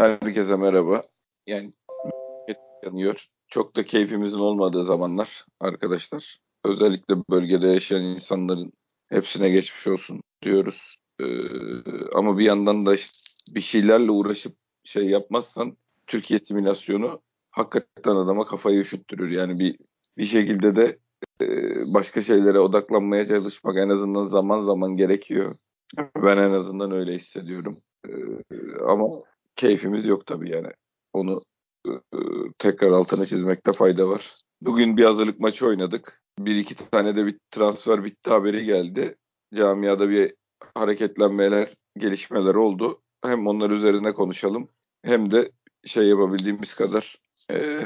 Herkese merhaba. Yani yanıyor. Çok da keyfimizin olmadığı zamanlar arkadaşlar. Özellikle bölgede yaşayan insanların hepsine geçmiş olsun diyoruz. Ee, ama bir yandan da bir şeylerle uğraşıp şey yapmazsan Türkiye simülasyonu hakikaten adama kafayı üşüttürür. Yani bir bir şekilde de e, başka şeylere odaklanmaya çalışmak en azından zaman zaman gerekiyor. Ben en azından öyle hissediyorum. Ee, ama keyfimiz yok tabii yani. Onu e, tekrar altına çizmekte fayda var. Bugün bir hazırlık maçı oynadık. Bir iki tane de bir transfer bitti haberi geldi. Camiada bir hareketlenmeler, gelişmeler oldu. Hem onlar üzerine konuşalım hem de şey yapabildiğimiz kadar e,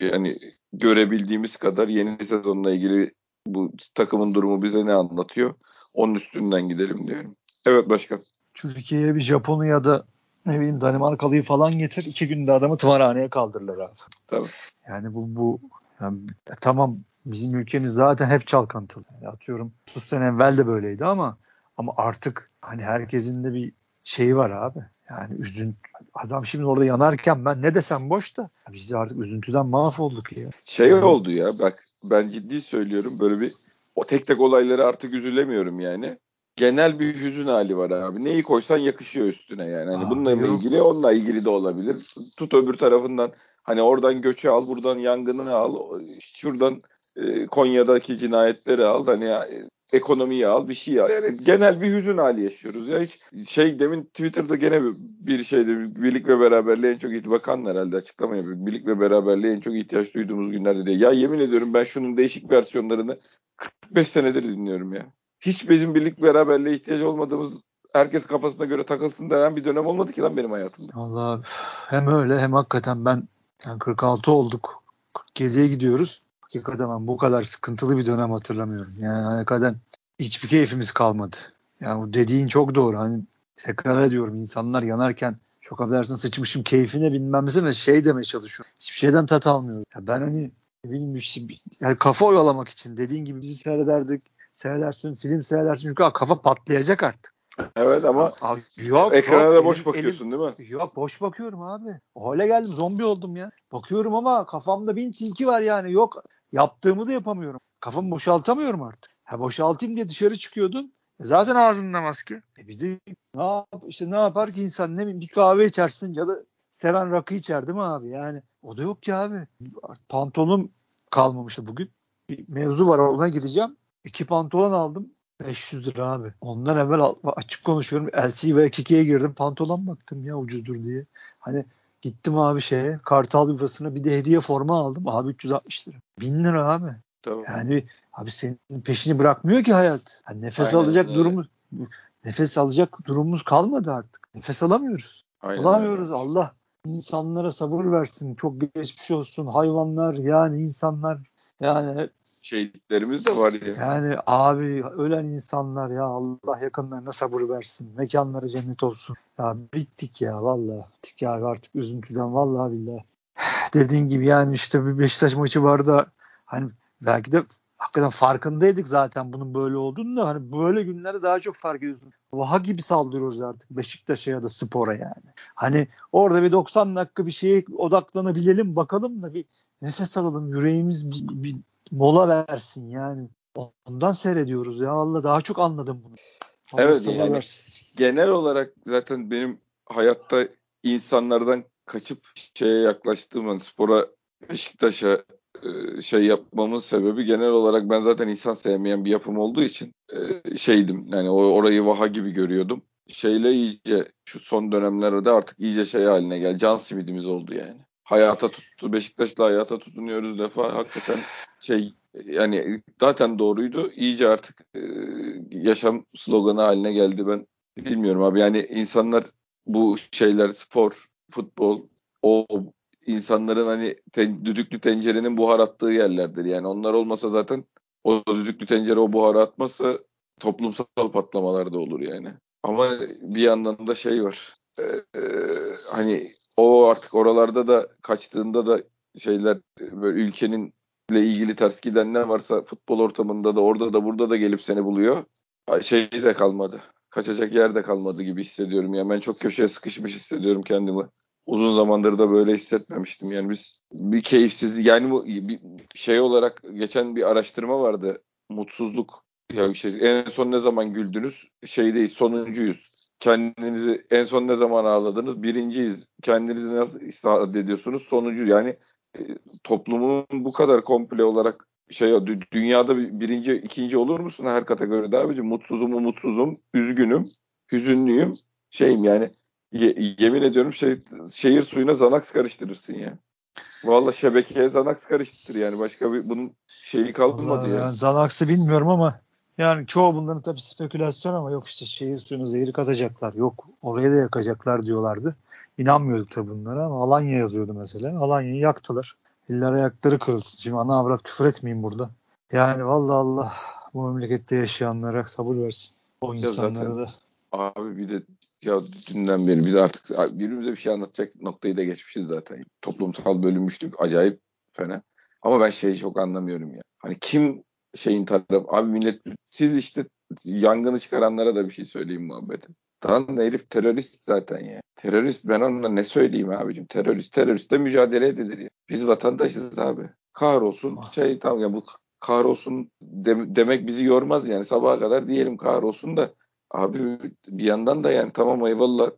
yani görebildiğimiz kadar yeni sezonla ilgili bu takımın durumu bize ne anlatıyor? Onun üstünden gidelim diyorum. Evet başkan. Türkiye'ye bir Japon'u ya da ne bileyim Danimarkalı'yı falan getir. iki günde adamı tımarhaneye kaldırırlar abi. Tabii. Yani bu bu yani, tamam bizim ülkemiz zaten hep çalkantılı. Yani atıyorum 30 sene evvel de böyleydi ama ama artık hani herkesin de bir şeyi var abi. Yani üzün adam şimdi orada yanarken ben ne desem boş da biz de artık üzüntüden mahvolduk ya. Şey oldu ya bak ben ciddi söylüyorum böyle bir o tek tek olayları artık üzülemiyorum yani genel bir hüzün hali var abi. Neyi koysan yakışıyor üstüne yani. Hani Aa, bununla yok. ilgili onunla ilgili de olabilir. Tut öbür tarafından hani oradan göçü al, buradan yangını al, şuradan e, Konya'daki cinayetleri al. Hani ya, e, ekonomiyi al, bir şey al. Yani genel bir hüzün hali yaşıyoruz. Ya hiç şey demin Twitter'da gene bir şeyde birlik ve beraberliğe en çok bakan herhalde açıklama yapıyor. Birlik ve beraberliğe en çok ihtiyaç duyduğumuz günlerde diye. Ya yemin ediyorum ben şunun değişik versiyonlarını 45 senedir dinliyorum ya hiç bizim birlik beraberliğe ihtiyaç olmadığımız herkes kafasına göre takılsın denen bir dönem olmadı ki lan benim hayatımda. Allah hem öyle hem hakikaten ben yani 46 olduk. 47'ye gidiyoruz. Hakikaten ben bu kadar sıkıntılı bir dönem hatırlamıyorum. Yani hakikaten hiçbir keyfimiz kalmadı. Yani bu dediğin çok doğru. Hani tekrar ediyorum insanlar yanarken çok affedersin sıçmışım keyfine bilmem ne şey demeye çalışıyorum. Hiçbir şeyden tat almıyorum. Ya ben hani şey, yani kafa oyalamak için dediğin gibi bizi seyrederdik seyredersin, film seyredersin çünkü kafa patlayacak artık. Evet ama abi, yok, ekrana yok, da boş elim, bakıyorsun elim, değil mi? Yok boş bakıyorum abi. Hale geldim zombi oldum ya. Bakıyorum ama kafamda bin tilki var yani. Yok yaptığımı da yapamıyorum. Kafamı boşaltamıyorum artık. Ha boşaltayım diye dışarı çıkıyordun. E zaten ağzında maske. E bir de ne yap, işte ne yapar ki insan ne bileyim bir kahve içersin ya da seven rakı içer değil mi abi? Yani o da yok ki abi. Pantolonum kalmamıştı bugün. Bir mevzu var ona gideceğim. İki pantolon aldım. 500 lira abi. Ondan evvel açık konuşuyorum. LC ve Kiki'ye girdim. Pantolon baktım ya ucuzdur diye. Hani gittim abi şeye Kartal Yuvası'na bir de hediye forma aldım. Abi 360 lira. 1000 lira abi. Tamam. Yani abi senin peşini bırakmıyor ki hayat. Yani nefes Aynen alacak öyle. durumumuz nefes alacak durumumuz kalmadı artık. Nefes alamıyoruz. Aynen Alamıyoruz öyle. Allah insanlara sabır versin. Çok geçmiş olsun. Hayvanlar yani insanlar yani şehitlerimiz de var ya. Yani abi ölen insanlar ya Allah yakınlarına sabır versin. Mekanları cennet olsun. Ya bittik ya vallahi. Bittik ya artık üzüntüden vallahi billahi. Dediğin gibi yani işte bir Beşiktaş maçı vardı. Hani belki de hakikaten farkındaydık zaten bunun böyle olduğunu da hani böyle günlerde daha çok fark ediyorsun. Vaha gibi saldırıyoruz artık Beşiktaş'a ya da spora yani. Hani orada bir 90 dakika bir şeye odaklanabilelim bakalım da bir nefes alalım yüreğimiz bir, bir mola versin yani. Ondan seyrediyoruz ya Allah daha çok anladım bunu. Allah evet yani versin. genel olarak zaten benim hayatta insanlardan kaçıp şeye yaklaştığım hani spora Beşiktaş'a e, şey yapmamın sebebi genel olarak ben zaten insan sevmeyen bir yapım olduğu için e, şeydim yani orayı vaha gibi görüyordum. Şeyle iyice şu son dönemlerde artık iyice şey haline geldi. Can simidimiz oldu yani hayata tuttu. Beşiktaş'la hayata tutunuyoruz defa hakikaten şey yani zaten doğruydu. İyice artık e, yaşam sloganı haline geldi ben bilmiyorum abi. Yani insanlar bu şeyler spor, futbol o insanların hani ten, düdüklü tencerenin buhar attığı yerlerdir. Yani onlar olmasa zaten o düdüklü tencere o buharı atmazsa toplumsal patlamalar da olur yani. Ama bir yandan da şey var. Ee, e, hani o artık oralarda da kaçtığında da şeyler böyle ülkenin ile ilgili ters giden ne varsa futbol ortamında da orada da burada da gelip seni buluyor. Şey de kalmadı. Kaçacak yer de kalmadı gibi hissediyorum. Ya ben çok köşeye sıkışmış hissediyorum kendimi. uzun zamandır da böyle hissetmemiştim. Yani biz bir keyifsizlik yani bu bir şey olarak geçen bir araştırma vardı. Mutsuzluk. Ya işte en son ne zaman güldünüz? Şey değil sonuncuyuz. Kendinizi en son ne zaman ağladınız? Birinciyiz. Kendinizi nasıl ifade ediyorsunuz? Sonucu yani e, toplumun bu kadar komple olarak şey dünyada birinci, ikinci olur musun her kategoride abicim? Mutsuzum, umutsuzum, üzgünüm, hüzünlüyüm, şeyim yani ye, yemin ediyorum şey şehir suyuna zanaks karıştırırsın ya. Valla şebekeye zanaks karıştır yani başka bir bunun şeyi kalmadı ya. Yani Zanax'ı bilmiyorum ama yani çoğu bunların tabii spekülasyon ama yok işte şehir suyuna zehri katacaklar. Yok oraya da yakacaklar diyorlardı. İnanmıyorduk tabii bunlara ama Alanya yazıyordu mesela. Alanya'yı yaktılar. İller ayakları kırılsın. Şimdi ana avrat küfür etmeyeyim burada. Yani vallahi Allah bu memlekette yaşayanlara sabır versin. O insanlara da. Abi bir de ya dünden beri biz artık birbirimize bir şey anlatacak noktayı da geçmişiz zaten. Toplumsal bölünmüştük acayip fena. Ama ben şeyi çok anlamıyorum ya. Hani kim şeyin tarafı abi millet siz işte yangını çıkaranlara da bir şey söyleyeyim muhabbeti. Lan herif terörist zaten ya. Terörist ben onunla ne söyleyeyim abicim? Terörist teröristle mücadele edilir ya. Biz vatandaşız abi. Kahrolsun ah. şey tamam ya bu kahrolsun de, demek bizi yormaz yani sabaha kadar diyelim kahrolsun da abi bir yandan da yani tamam eyvallah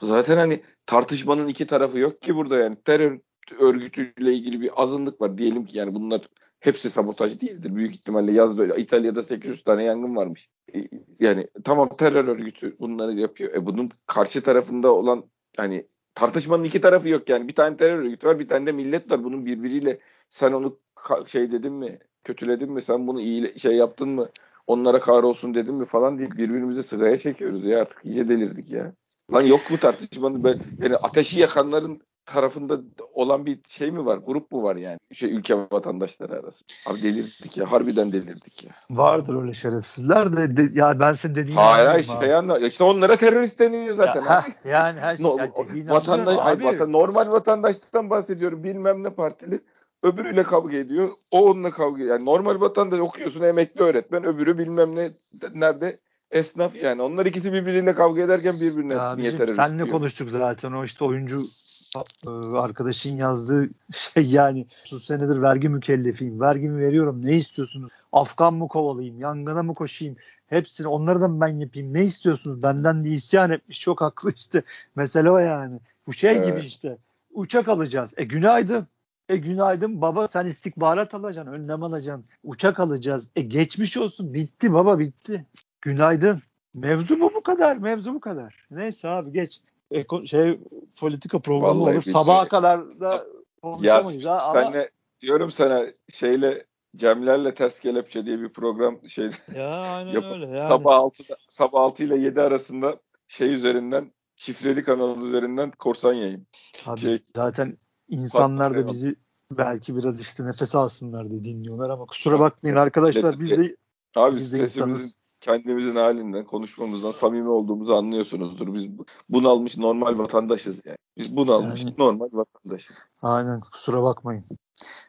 zaten hani tartışmanın iki tarafı yok ki burada yani terör örgütüyle ilgili bir azınlık var diyelim ki yani bunlar hepsi sabotaj değildir. Büyük ihtimalle yazdı İtalya'da 800 tane yangın varmış. E, yani tamam terör örgütü bunları yapıyor. E bunun karşı tarafında olan hani tartışmanın iki tarafı yok yani. Bir tane terör örgütü var, bir tane de millet var. Bunun birbiriyle sen onu şey dedin mi, kötüledin mi, sen bunu iyi şey yaptın mı, onlara kahrolsun dedin mi falan değil. Birbirimizi sıraya çekiyoruz ya artık iyice delirdik ya. Lan yok mu tartışmanın ben yani ateşi yakanların tarafında olan bir şey mi var? Grup mu var yani? Şey ülke vatandaşları arasında. Abi delirdik ya. Harbiden delirdik ya. Vardır öyle şerefsizler de, de ya ben senin dediğini Hayır hayır şey anla. İşte onlara terörist deniyor zaten. Ya, heh, yani her şey. No, yani vatandaş, hayır, vatan, normal vatandaştan bahsediyorum. Bilmem ne partili. Öbürüyle kavga ediyor. O onunla kavga ediyor. Yani normal vatandaş okuyorsun emekli öğretmen. Öbürü bilmem ne nerede esnaf yani. Onlar ikisi birbiriyle kavga ederken birbirine ya niye terörist Senle konuştuk zaten o işte oyuncu arkadaşın yazdığı şey yani 30 senedir vergi mükellefiyim. Vergimi veriyorum. Ne istiyorsunuz? Afgan mı kovalayayım? Yangına mı koşayım? Hepsini onları da mı ben yapayım? Ne istiyorsunuz? Benden diye isyan etmiş. Çok haklı işte. Mesele o yani. Bu şey evet. gibi işte. Uçak alacağız. E günaydın. E günaydın baba sen istikbarat alacaksın. Önlem alacaksın. Uçak alacağız. E geçmiş olsun. Bitti baba bitti. Günaydın. Mevzu mu bu kadar? Mevzu bu kadar. Neyse abi geç eko, şey politika programı Vallahi olur. Sabaha kadar da konuşamayız ya, ha. Senle, diyorum sana şeyle Cemlerle Ters Kelepçe diye bir program şey ya, aynen yap- öyle yani. sabah 6'da sabah 6 ile 7 arasında şey üzerinden şifreli kanal üzerinden korsan yayın. Abi şey, zaten insanlar da bizi belki biraz işte nefes alsınlar diye dinliyorlar ama kusura bakmayın arkadaşlar biz de Abi biz de sesimizin insanız kendimizin halinden, konuşmamızdan samimi olduğumuzu anlıyorsunuzdur. Biz bunalmış normal vatandaşız yani. Biz bunalmış yani, normal vatandaşız. Aynen kusura bakmayın.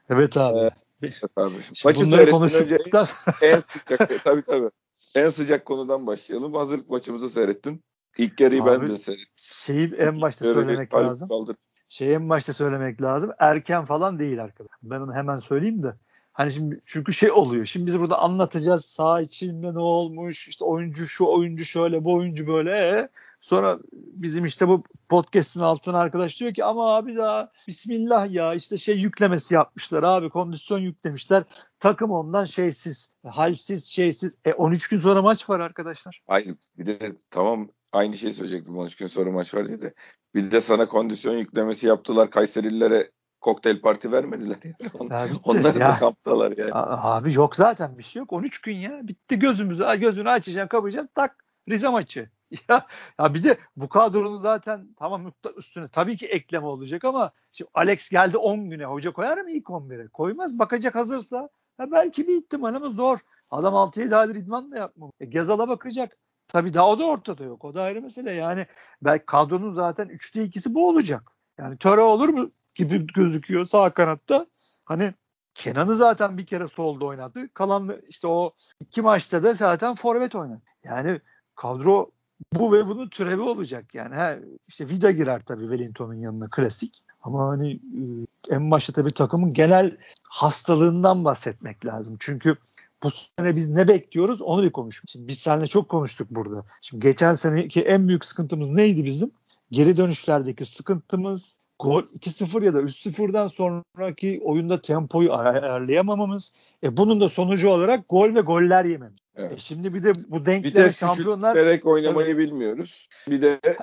Evet abi. Ee, evet abi. Maçı seyrettin en sıcak tabii tabii. En sıcak konudan başlayalım. Hazırlık maçımızı seyrettin. İlk yarıyı ben de seyrettim. Şeyi en başta söylemek lazım. Kaldır. Şeyi en başta söylemek lazım. Erken falan değil arkadaşlar. Ben onu hemen söyleyeyim de. Hani şimdi çünkü şey oluyor. Şimdi biz burada anlatacağız sağ içinde ne olmuş. işte oyuncu şu oyuncu şöyle bu oyuncu böyle. Sonra bizim işte bu podcast'in altına arkadaş diyor ki ama abi daha bismillah ya işte şey yüklemesi yapmışlar abi kondisyon yüklemişler. Takım ondan şeysiz, halsiz, şeysiz. E 13 gün sonra maç var arkadaşlar. Hayır bir de tamam aynı şeyi söyleyecektim 13 gün sonra maç var diye de. Bir de sana kondisyon yüklemesi yaptılar Kayserililere kokteyl parti vermediler. Yani. On, onlar da kamptalar yani. Abi yok zaten bir şey yok. 13 gün ya. Bitti gözümüzü. Gözünü açacaksın kapayacaksın tak. Rize maçı. Ya, ya bir de bu kadronun zaten tamam üstüne tabii ki ekleme olacak ama şimdi Alex geldi 10 güne hoca koyar mı ilk 11'e? Koymaz. Bakacak hazırsa ha belki bir ihtimal ama zor. Adam 6-7 aydır idman da yapmıyor. E, Gezal'a bakacak. Tabii daha o da ortada yok. O da ayrı mesele. Yani belki kadronun zaten 3'te 2'si bu olacak. Yani töre olur mu? Gibi gözüküyor sağ kanatta. Hani Kenan'ı zaten bir kere solda oynadı. Kalan işte o iki maçta da zaten forvet oynadı. Yani kadro bu ve bunun türevi olacak yani. Ha, işte Vida girer tabii Wellington'un yanına klasik. Ama hani e, en başta tabii takımın genel hastalığından bahsetmek lazım. Çünkü bu sene biz ne bekliyoruz onu bir konuşalım. Şimdi biz seninle çok konuştuk burada. Şimdi geçen seneki en büyük sıkıntımız neydi bizim? Geri dönüşlerdeki sıkıntımız gol 2-0 ya da 3-0'dan sonraki oyunda tempoyu ayarlayamamamız. E bunun da sonucu olarak gol ve goller yememiz. Evet. E şimdi bir de bu denkleme şampiyonlar... Bir oynamayı evet. bilmiyoruz. Bir de e,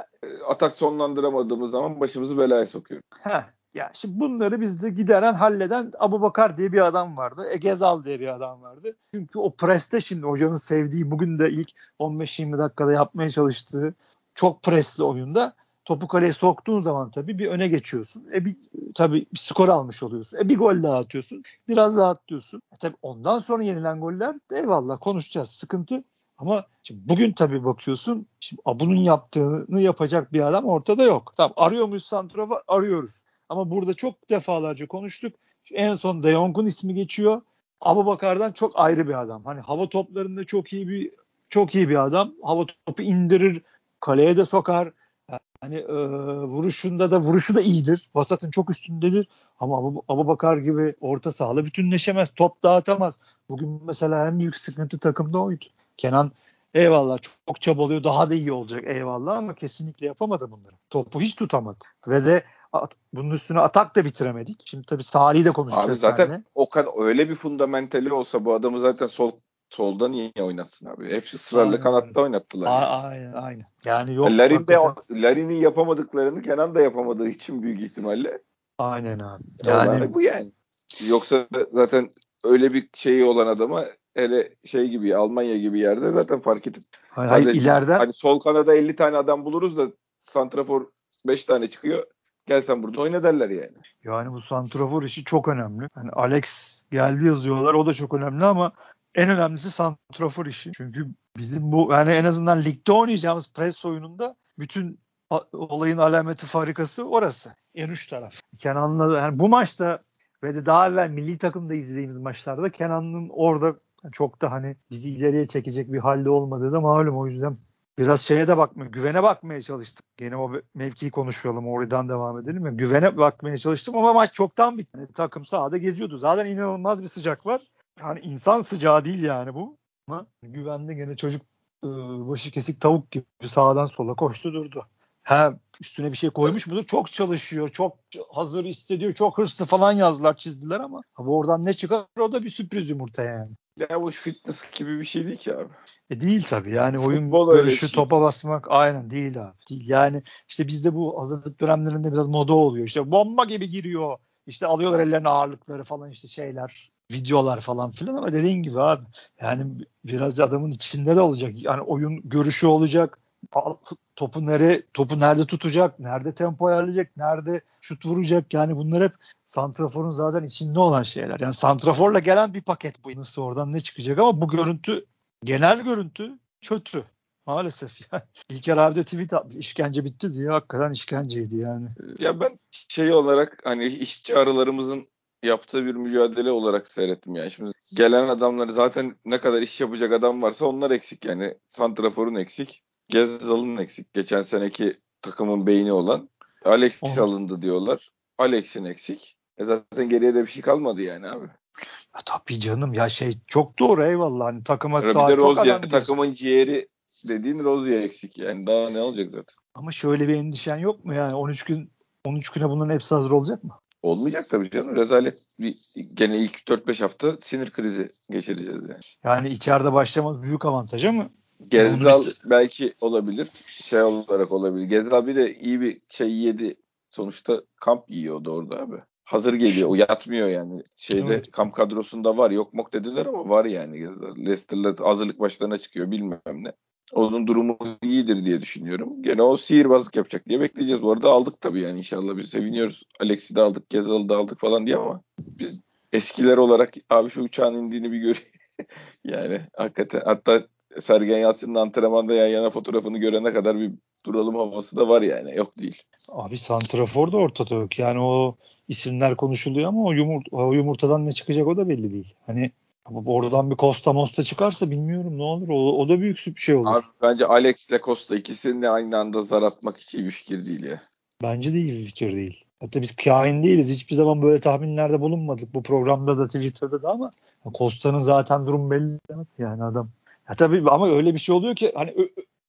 atak sonlandıramadığımız zaman başımızı belaya sokuyoruz. Heh. Ya şimdi bunları bizde gideren halleden Abu Bakar diye bir adam vardı. Egezal diye bir adam vardı. Çünkü o preste şimdi hocanın sevdiği bugün de ilk 15-20 dakikada yapmaya çalıştığı çok presli oyunda topu kaleye soktuğun zaman tabii bir öne geçiyorsun. E bir tabii bir skor almış oluyorsun. E bir gol daha atıyorsun. Biraz daha atlıyorsun. E tabii ondan sonra yenilen goller de eyvallah konuşacağız. Sıkıntı ama şimdi bugün tabii bakıyorsun şimdi bunun yaptığını yapacak bir adam ortada yok. Tamam arıyor muyuz Santrova? Arıyoruz. Ama burada çok defalarca konuştuk. En son De Jong'un ismi geçiyor. Abu Bakar'dan çok ayrı bir adam. Hani hava toplarında çok iyi bir çok iyi bir adam. Hava topu indirir, kaleye de sokar. Hani e, vuruşunda da vuruşu da iyidir. Vasat'ın çok üstündedir. Ama Abu, Abu Bakar gibi orta sahada bütünleşemez. Top dağıtamaz. Bugün mesela en büyük sıkıntı takımda oydu. Kenan eyvallah çok, çok çabalıyor. Daha da iyi olacak eyvallah ama kesinlikle yapamadı bunları. Topu hiç tutamadı. Ve de at, bunun üstüne atak da bitiremedik. Şimdi tabii Salih'i de konuşacağız Abi zaten seninle. o kadar öyle bir fundamentali olsa bu adamı zaten sol solda niye oynatsın abi? Hepsi ısrarla aynen. kanatta oynattılar. A- yani. Aynen aynen. Yani yok. Larin de Larin'in yapamadıklarını Kenan da yapamadığı için büyük ihtimalle. Aynen abi. Yani, yani bu yani. Yoksa zaten öyle bir şeyi olan adama hele şey gibi Almanya gibi yerde zaten fark edip hayır, hayır ileride hani sol kanada 50 tane adam buluruz da santrafor 5 tane çıkıyor. Gel sen burada oyna derler yani. Yani bu santrafor işi çok önemli. Hani Alex geldi yazıyorlar o da çok önemli ama en önemlisi santrafor işi. Çünkü bizim bu yani en azından ligde oynayacağımız pres oyununda bütün olayın alameti farikası orası. En uç taraf. Kenan'la yani bu maçta ve de daha evvel milli takımda izlediğimiz maçlarda Kenan'ın orada çok da hani bizi ileriye çekecek bir halde olmadığı da malum o yüzden biraz şeye de bakma, güvene bakmaya çalıştık. Gene o mevkiyi konuşalım, oradan devam edelim. Yani güvene bakmaya çalıştım ama maç çoktan bitti. Yani takım sahada geziyordu. Zaten inanılmaz bir sıcak var. Yani insan sıcağı değil yani bu. Ama güvende gene çocuk ıı, başı kesik tavuk gibi sağdan sola koştu durdu. Ha üstüne bir şey koymuş mudur? Çok çalışıyor, çok hazır hissediyor, çok hırslı falan yazdılar, çizdiler ama abi oradan ne çıkar o da bir sürpriz yumurta yani. Ya bu fitness gibi bir şey değil ki abi. E değil tabii yani oyun Futbol görüşü şey. topa basmak aynen değil abi. Değil yani işte bizde bu hazırlık dönemlerinde biraz moda oluyor. İşte bomba gibi giriyor. İşte alıyorlar ellerine ağırlıkları falan işte şeyler videolar falan filan ama dediğin gibi abi yani biraz adamın içinde de olacak. Yani oyun görüşü olacak. Topu nere topu nerede tutacak? Nerede tempo ayarlayacak? Nerede şut vuracak? Yani bunlar hep santraforun zaten içinde olan şeyler. Yani santraforla gelen bir paket bu. Nasıl oradan ne çıkacak ama bu görüntü genel görüntü kötü. Maalesef yani. İlker abi de tweet attı. İşkence bitti diye. Hakikaten işkenceydi yani. Ya ben şey olarak hani işçi arılarımızın yaptığı bir mücadele olarak seyrettim yani. Şimdi gelen adamları zaten ne kadar iş yapacak adam varsa onlar eksik yani. Santrafor'un eksik. Gezal'ın eksik. Geçen seneki takımın beyni olan. Alex oh. alındı diyorlar. Alex'in eksik. E zaten geriye de bir şey kalmadı yani abi. Ya tabii canım ya şey çok doğru eyvallah hani takıma bir de Rozier takımın ciğeri dediğin Rozier eksik yani daha ne olacak zaten. Ama şöyle bir endişen yok mu yani 13 gün 13 güne bunların hepsi hazır olacak mı? Olmayacak tabii canım. Rezalet. Bir, gene ilk 4-5 hafta sinir krizi geçireceğiz yani. Yani içeride başlamak büyük avantaj ama Gezal belki olabilir. Şey olarak olabilir. Gezal bir de iyi bir şey yedi. Sonuçta kamp yiyordu orada abi. Hazır geliyor. O yatmıyor yani. Şeyde evet. kamp kadrosunda var. Yok mok dediler ama var yani. Leicester'la hazırlık başlarına çıkıyor bilmem ne. Onun durumu iyidir diye düşünüyorum. Gene o sihirbazlık yapacak diye bekleyeceğiz. Bu arada aldık tabii yani inşallah biz seviniyoruz. Alex'i de aldık, Gezal'ı da aldık falan diye ama biz eskiler olarak abi şu uçağın indiğini bir göreyim. yani hakikaten hatta Sergen Yalçın'ın antrenmanda yan yana fotoğrafını görene kadar bir duralım havası da var yani. Yok değil. Abi Santrafor da ortada yok. Yani o isimler konuşuluyor ama o, yumurt o yumurtadan ne çıkacak o da belli değil. Hani Ama oradan bir Costa Mosta çıkarsa bilmiyorum ne olur. O, o da büyük bir şey olur. Abi bence Alex ile Costa ikisini de aynı anda zar atmak hiç iyi bir fikir değil ya. Bence de iyi bir fikir değil. Hatta biz kain değiliz. Hiçbir zaman böyle tahminlerde bulunmadık. Bu programda da Twitter'da da ama Costa'nın zaten durum belli. Yani adam. Ya tabii ama öyle bir şey oluyor ki hani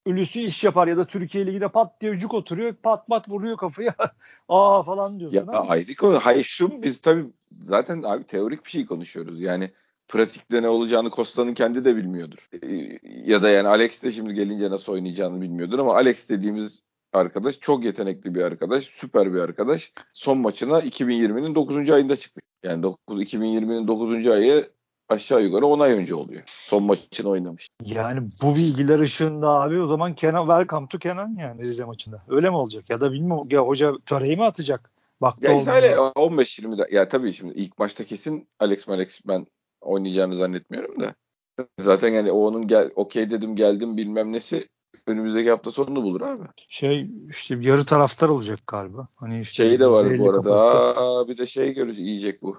ölüsü iş yapar ya da Türkiye Ligi'de pat diye cuk oturuyor pat pat vuruyor kafaya aa falan diyorsun. Ya ayrı konu. Hayır şu biz tabii zaten abi teorik bir şey konuşuyoruz. Yani pratikte ne olacağını Costa'nın kendi de bilmiyordur. Ee, ya da yani Alex de şimdi gelince nasıl oynayacağını bilmiyordur ama Alex dediğimiz arkadaş çok yetenekli bir arkadaş, süper bir arkadaş. Son maçına 2020'nin 9. ayında çıkmış. Yani 9 2020'nin 9. ayı aşağı yukarı 10 ay önce oluyor. Son maçını oynamış. Yani bu bilgiler ışığında abi o zaman Kenan welcome to Kenan yani Rize maçında. Öyle mi olacak? Ya da bilmiyorum ya hoca töreyi mi atacak? Baktı ya işte öyle 15-20 ya tabii şimdi ilk maçta kesin Alex Malex ben oynayacağını zannetmiyorum da. Zaten yani o onun gel okey dedim geldim bilmem nesi önümüzdeki hafta sonunu bulur abi. Şey işte yarı taraftar olacak galiba. Hani işte şey de var bu arada. Aa, bir de şey görecek yiyecek bu.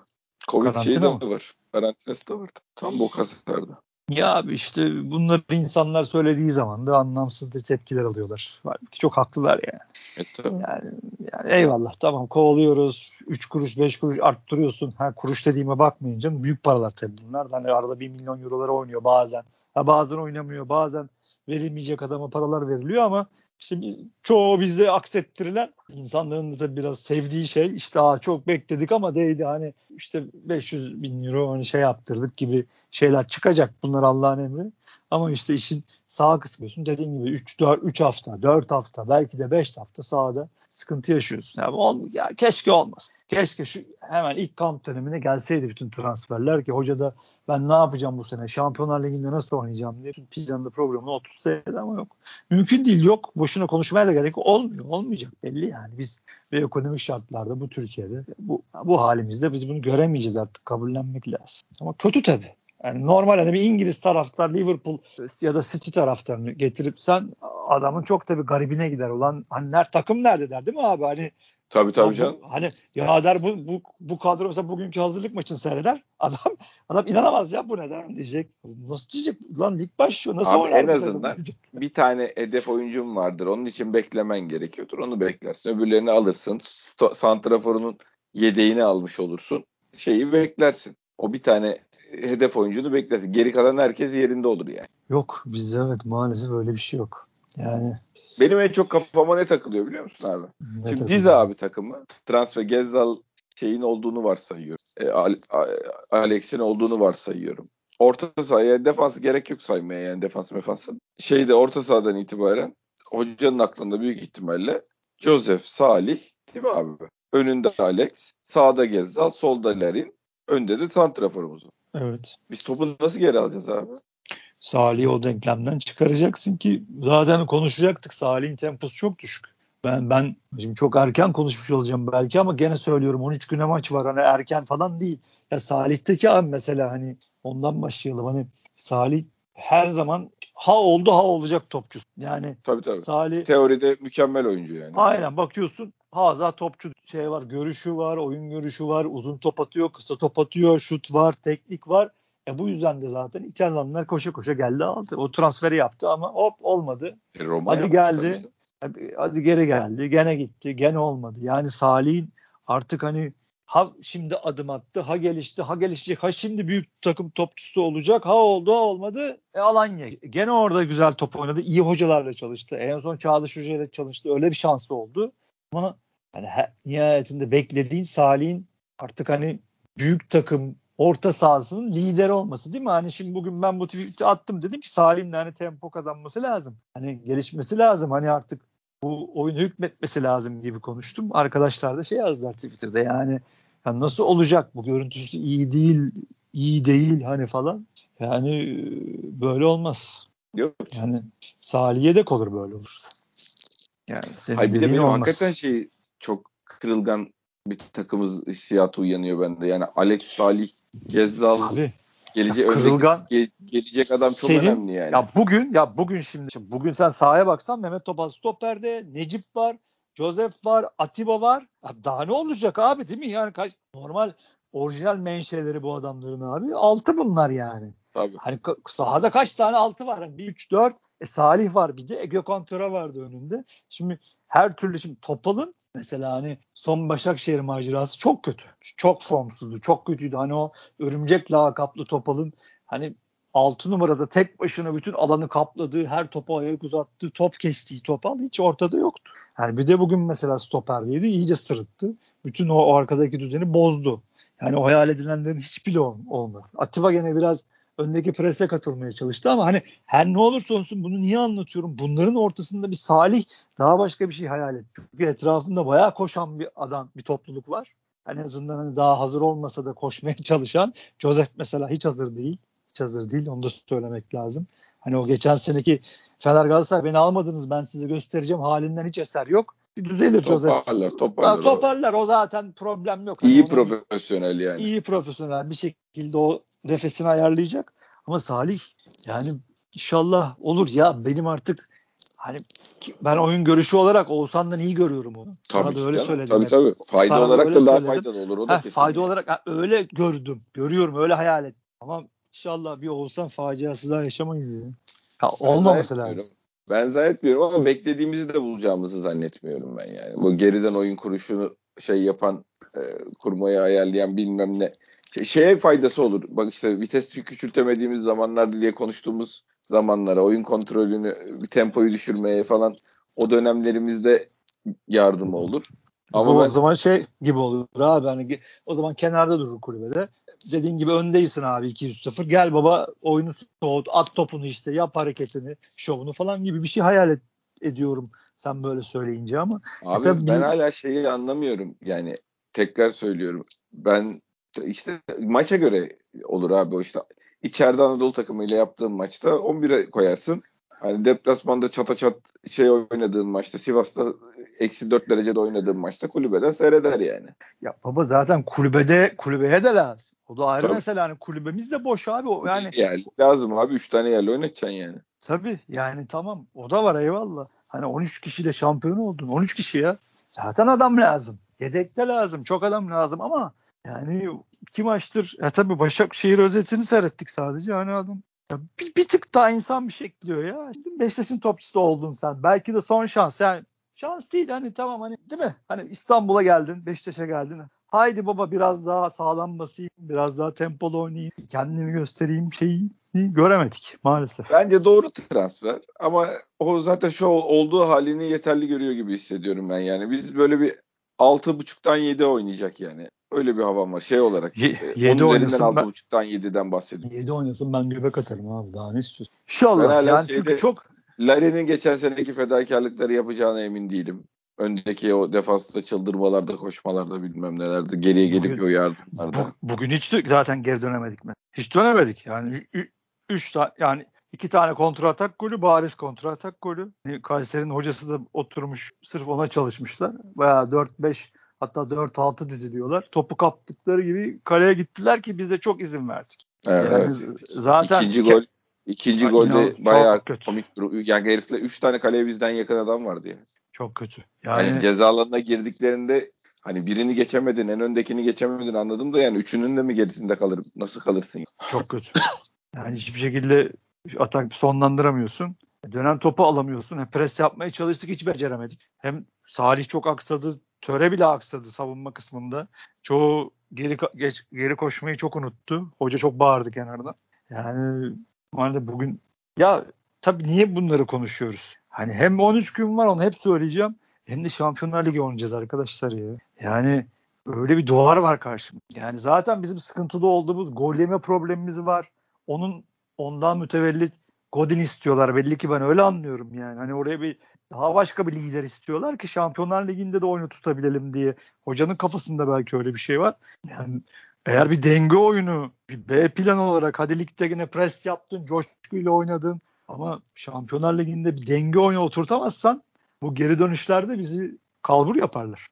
Covid Karantina şeyi de mı? var. Karantinası da var. Tam bu kasarda. Ya abi işte bunları insanlar söylediği zaman da anlamsız tepkiler alıyorlar. Halbuki çok haklılar yani. E, tabii. Yani, yani eyvallah tamam kovalıyoruz. 3 kuruş 5 kuruş arttırıyorsun. Ha kuruş dediğime bakmayınca büyük paralar tabii bunlar. Hani arada 1 milyon eurolara oynuyor bazen. Ha bazen oynamıyor bazen verilmeyecek adama paralar veriliyor ama işte biz, çoğu bize aksettirilen insanların da biraz sevdiği şey işte Aa, çok bekledik ama değdi hani işte 500 bin euro hani şey yaptırdık gibi şeyler çıkacak bunlar Allah'ın emri. Ama işte işin sağ kısmıyorsun dediğin gibi 3 4 3 hafta, 4 hafta, belki de 5 hafta sahada sıkıntı yaşıyorsun. Yani ol, ya keşke olmaz. Keşke şu hemen ilk kamp dönemine gelseydi bütün transferler ki hoca da ben ne yapacağım bu sene? Şampiyonlar Ligi'nde nasıl oynayacağım diye planında programını oturtsaydı ama yok. Mümkün değil yok. Boşuna konuşmaya da gerek. Olmuyor. Olmayacak belli yani. Biz ve ekonomik şartlarda bu Türkiye'de bu, bu halimizde biz bunu göremeyeceğiz artık. Kabullenmek lazım. Ama kötü tabii. Yani normal hani bir İngiliz taraftar Liverpool ya da City taraftarını getirip sen adamın çok tabii garibine gider. Ulan hani takım nerede der değil mi abi? Hani Tabii tabii canım. Hani ya der bu, bu, bu kadro mesela bugünkü hazırlık maçını seyreder. Adam adam inanamaz ya bu neden diyecek. Nasıl diyecek? Lan lig başlıyor. Nasıl Abi en azından bir tane hedef oyuncum vardır. Onun için beklemen gerekiyordur. Onu beklersin. Öbürlerini alırsın. Santraforunun yedeğini almış olursun. Şeyi beklersin. O bir tane hedef oyuncunu beklersin. Geri kalan herkes yerinde olur yani. Yok bizde evet maalesef öyle bir şey yok. Yani benim en çok kafama ne takılıyor biliyor musun abi? Ne Şimdi diz abi takımı. Transfer Gezzal şeyin olduğunu varsayıyorum. E, Alex'in olduğunu varsayıyorum. Orta sahaya defansı gerek yok saymaya yani defans mefansı. Şeyde orta sahadan itibaren hocanın aklında büyük ihtimalle Joseph, Salih değil mi abi? Önünde Alex, sağda Gezzal, solda Larin, önde de Santrafor'umuz Evet. Biz topu nasıl geri alacağız abi? Salih'i o denklemden çıkaracaksın ki zaten konuşacaktık. Salih'in temposu çok düşük. Ben ben şimdi çok erken konuşmuş olacağım belki ama gene söylüyorum 13 güne maç var hani erken falan değil. Ya Salih'teki abi mesela hani ondan başlayalım hani Salih her zaman ha oldu ha olacak topçu. Yani tabii, tabii. Salih teoride mükemmel oyuncu yani. Aynen bakıyorsun haza topçu şey var, görüşü var, oyun görüşü var, uzun top atıyor, kısa top atıyor, şut var, teknik var. E bu yüzden de zaten İtalyanlar koşa koşa geldi aldı. O transferi yaptı ama hop olmadı. E Roma hadi geldi. Hadi, hadi geri geldi. Gene gitti. Gene olmadı. Yani Salih'in artık hani ha şimdi adım attı, ha gelişti, ha gelişecek, ha şimdi büyük takım topçusu olacak, ha oldu, ha olmadı. E Alanya gene orada güzel top oynadı. iyi hocalarla çalıştı. En son Çağdaş Hoca ile çalıştı. Öyle bir şansı oldu. Ama hani nihayetinde beklediğin Salih'in artık hani büyük takım orta sahasının lider olması değil mi? Hani şimdi bugün ben bu tweet'i attım dedim ki Salih'in hani tempo kazanması lazım. Hani gelişmesi lazım. Hani artık bu oyunu hükmetmesi lazım gibi konuştum. Arkadaşlar da şey yazdılar Twitter'da yani, yani nasıl olacak bu görüntüsü iyi değil iyi değil hani falan. Yani e, böyle olmaz. Yok. Yani Salih'e de olur böyle olursa. Yani Hayır, bir de benim olmaz. hakikaten şey çok kırılgan bir takımız hissiyatı uyanıyor bende. Yani Alex Salih Gezzal Abi, gelece kırılgan, ge, gelecek adam çok senin, önemli yani. Ya bugün ya bugün şimdi, şimdi bugün sen sahaya baksan Mehmet Topal stoperde, Necip var, Joseph var, Atiba var. Daha ne olacak abi değil mi? Yani kaç, normal orijinal menşeleri bu adamların abi. Altı bunlar yani. Tabii. Hani sahada kaç tane altı var? Yani bir üç dört. E, Salih var bir de. Ege Kontura vardı önünde. Şimdi her türlü şimdi Topal'ın mesela hani son Başakşehir macerası çok kötü. Çok formsuzdu. Çok kötüydü. Hani o örümcek lakaplı Topal'ın hani 6 numarada tek başına bütün alanı kapladığı, her topa ayak uzattığı, top kestiği Topal hiç ortada yoktu. Yani bir de bugün mesela stoperdeydi. iyice sırıttı. Bütün o, o arkadaki düzeni bozdu. Yani o hayal edilenlerin hiçbiri olmadı. Atiba gene biraz öndeki prese katılmaya çalıştı ama hani her ne olursa olsun bunu niye anlatıyorum? Bunların ortasında bir Salih daha başka bir şey hayal etti. Çünkü etrafında bayağı koşan bir adam, bir topluluk var. En azından hani daha hazır olmasa da koşmaya çalışan. Joseph mesela hiç hazır değil. Hiç hazır değil. Onu da söylemek lazım. Hani o geçen seneki Fener Galatasaray beni almadınız ben size göstereceğim halinden hiç eser yok. Bir düzelir Joseph. Toparlar, toparlar. toparlar o zaten problem yok. İyi hani profesyonel yani. İyi profesyonel bir şekilde o nefesini ayarlayacak. Ama Salih yani inşallah olur ya benim artık hani ben oyun görüşü olarak Oğuzhan'dan iyi görüyorum onu. Tabii Sana da öyle söyledim. Tabii tabii. Fayda Sana olarak da daha faydalı olur. O da kesin. Fayda olarak öyle gördüm. Görüyorum öyle hayal ettim. Ama inşallah bir Oğuzhan faciası daha yaşamayız ya. ya olmaması lazım. Ben zannetmiyorum ama beklediğimizi de bulacağımızı zannetmiyorum ben yani. Bu geriden oyun kuruşunu şey yapan, e, kurmayı ayarlayan bilmem ne şeye faydası olur. Bak işte vites küçültemediğimiz zamanlar diye konuştuğumuz zamanlara, oyun kontrolünü, bir tempoyu düşürmeye falan o dönemlerimizde yardımı olur. Ama Bu ben... o zaman şey gibi olur abi hani o zaman kenarda durur kulübede. Dediğin gibi öndeysin abi 200-0. Gel baba oyunu soğut, at topunu işte, yap hareketini, şovunu falan gibi bir şey hayal et, ediyorum sen böyle söyleyince ama. Abi ben bir... hala şeyi anlamıyorum. Yani tekrar söylüyorum. Ben işte maça göre olur abi o işte. içeride Anadolu takımıyla yaptığın maçta 11'e koyarsın. Hani deplasmanda çata çat şey oynadığın maçta Sivas'ta eksi 4 derecede oynadığın maçta kulübeden seyreder yani. Ya baba zaten kulübede kulübeye de lazım. O da ayrı Tabii. mesela hani kulübemiz de boş abi. O yani yani lazım abi 3 tane yerle oynatacaksın yani. Tabii yani tamam o da var eyvallah. Hani 13 kişiyle şampiyon oldun. 13 kişi ya. Zaten adam lazım. Yedekte lazım. Çok adam lazım ama yani iki maçtır ya tabii Başakşehir özetini seyrettik sadece hani adam ya bir, bir tık daha insan bir şekliyor ya. Beşiktaş'ın topçusu oldun sen. Belki de son şans. Yani şans değil hani tamam hani değil mi? Hani İstanbul'a geldin, Beşiktaş'a geldin. Haydi baba biraz daha sağlam basayım, biraz daha tempolu oynayayım, kendimi göstereyim şeyi göremedik maalesef. Bence doğru transfer ama o zaten şu olduğu halini yeterli görüyor gibi hissediyorum ben yani. Biz böyle bir 6.5'tan 7 oynayacak yani. Öyle bir havam var şey olarak. Ye, 7 oynasın. 6.5'tan 7'den bahsediyorum. 7 oynasın ben göbek atarım abi daha ne istiyorsun? İnşallah yani şeyde, çünkü çok Larin'in geçen seneki fedakarlıkları yapacağına emin değilim. Önceki o defansta çıldırmalarda, koşmalarda bilmem nelerde geriye gelip bugün, o yardımlarda. Bu, bugün hiç zaten geri dönemedik mi? Hiç dönemedik. Yani 3 yani iki tane kontra atak golü, bariz kontra atak golü. Kayseri'nin hocası da oturmuş sırf ona çalışmışlar. Bayağı 4-5 Hatta 4-6 diziliyorlar. Topu kaptıkları gibi kaleye gittiler ki biz de çok izin verdik. Evet. Yani zaten ikinci gol ikinci golde bayağı kötü. komik durum. Yani herifle 3 tane kaleye bizden yakın adam vardı yani. Çok kötü. Yani, yani ceza alanına girdiklerinde hani birini geçemedin, en öndekini geçemedin anladım da yani üçünün de mi gerisinde kalır? Nasıl kalırsın? Çok kötü. Yani hiçbir şekilde atak sonlandıramıyorsun. Dönen topu alamıyorsun. Hem pres yapmaya çalıştık hiç beceremedik. Hem Salih çok aksadı. Töre bile aksadı savunma kısmında. Çoğu geri geç, geri koşmayı çok unuttu. Hoca çok bağırdı kenarda. Yani normalde bugün ya tabii niye bunları konuşuyoruz? Hani hem 13 gün var onu hep söyleyeceğim. Hem de Şampiyonlar Ligi oynayacağız arkadaşlar ya. Yani öyle bir duvar var karşımda. Yani zaten bizim sıkıntılı olduğumuz gol yeme problemimiz var. Onun ondan mütevellit Godin istiyorlar. Belli ki ben öyle anlıyorum yani. Hani oraya bir daha başka bir lider istiyorlar ki Şampiyonlar Ligi'nde de oyunu tutabilelim diye. Hocanın kafasında belki öyle bir şey var. Yani eğer bir denge oyunu, bir B plan olarak hadi ligde yine pres yaptın, coşkuyla oynadın ama Şampiyonlar Ligi'nde bir denge oyunu oturtamazsan bu geri dönüşlerde bizi kalbur yaparlar.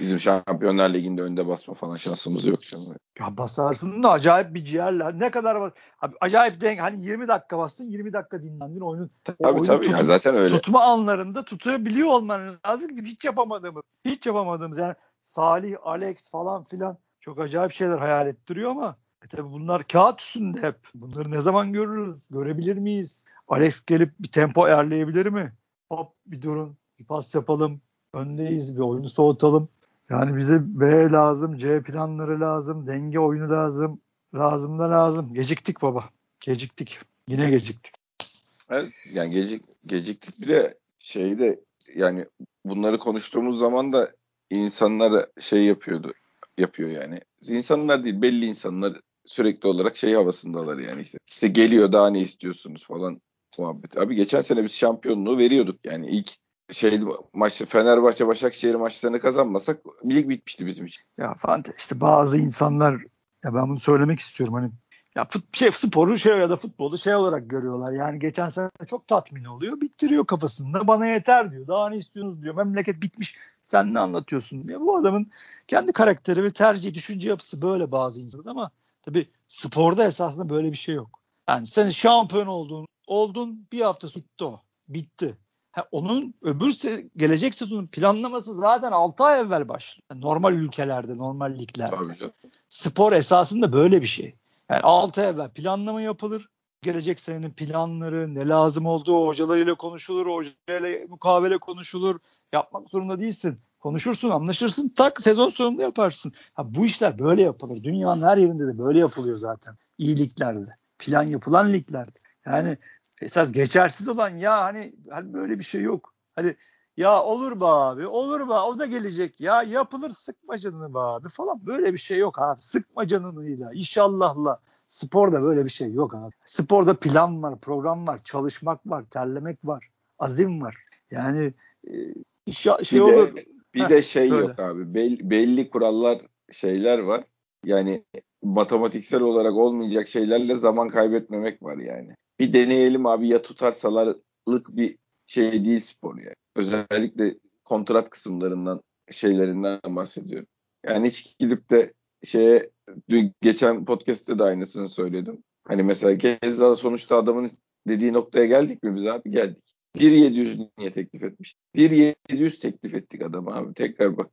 Bizim Şampiyonlar Ligi'nde önde basma falan şansımız yok canım. Ya basarsın da acayip bir ciğerler. Ne kadar bas abi, acayip denk hani 20 dakika bastın 20 dakika dinlendin oyunu. Tabii oyunu tabii tut, ya zaten öyle. Tutma anlarında tutabiliyor olman lazım ki hiç yapamadığımız. Hiç yapamadığımız yani Salih, Alex falan filan çok acayip şeyler hayal ettiriyor ama e tabi bunlar kağıt üstünde hep. Bunları ne zaman görürüz? Görebilir miyiz? Alex gelip bir tempo ayarlayabilir mi? Hop bir durun. Bir pas yapalım. Öndeyiz. Bir oyunu soğutalım. Yani bize B lazım. C planları lazım. Denge oyunu lazım. Lazım da lazım. Geciktik baba. Geciktik. Yine geciktik. Evet, yani gecik, geciktik bir de şeyde yani bunları konuştuğumuz zaman da insanlar şey yapıyordu yapıyor yani. İnsanlar değil belli insanlar sürekli olarak şey havasındalar yani işte. İşte geliyor daha ne istiyorsunuz falan muhabbet. Abi geçen sene biz şampiyonluğu veriyorduk yani ilk şey maçı Fenerbahçe Başakşehir maçlarını kazanmasak lig bitmişti bizim için. Ya Fante işte bazı insanlar ya ben bunu söylemek istiyorum hani ya fut, şey, sporu şey ya da futbolu şey olarak görüyorlar. Yani geçen sene çok tatmin oluyor. Bittiriyor kafasında. Bana yeter diyor. Daha ne istiyorsunuz diyor. Memleket bitmiş. Sen ne anlatıyorsun diyor. Bu adamın kendi karakteri ve tercih, düşünce yapısı böyle bazı insanlar ama tabii sporda esasında böyle bir şey yok. Yani sen şampiyon oldun, oldun bir hafta bitti o. Bitti. Ha, onun öbür se- gelecek sezonun planlaması zaten 6 ay evvel başlıyor. Yani normal ülkelerde, normal liglerde. Spor esasında böyle bir şey. Yani 6 ay evvel planlama yapılır. Gelecek senenin planları, ne lazım olduğu hocalarıyla konuşulur, hocayla mukavele konuşulur. Yapmak zorunda değilsin. Konuşursun, anlaşırsın, tak sezon sonunda yaparsın. Ha, bu işler böyle yapılır. Dünyanın her yerinde de böyle yapılıyor zaten. İyi liglerde. Plan yapılan liglerde. Yani esas geçersiz olan ya hani, hani böyle bir şey yok. Hani ya olur be abi olur be o da gelecek ya yapılır sıkma canını be abi. falan. Böyle bir şey yok abi sıkma canınıyla inşallahla. Sporda böyle bir şey yok abi. Sporda plan var program var çalışmak var terlemek var azim var. Yani e, şey bir olur. de, bir Heh, de şey söyle. yok abi belli, belli kurallar şeyler var. Yani matematiksel olarak olmayacak şeylerle zaman kaybetmemek var yani bir deneyelim abi ya tutarsalarlık bir şey değil spor yani. Özellikle kontrat kısımlarından şeylerinden bahsediyorum. Yani hiç gidip de şeye dün geçen podcast'te de aynısını söyledim. Hani mesela Gezal sonuçta adamın dediği noktaya geldik mi biz abi? Geldik. 1.700 niye teklif etmiş? 1.700 teklif ettik adama abi. Tekrar bak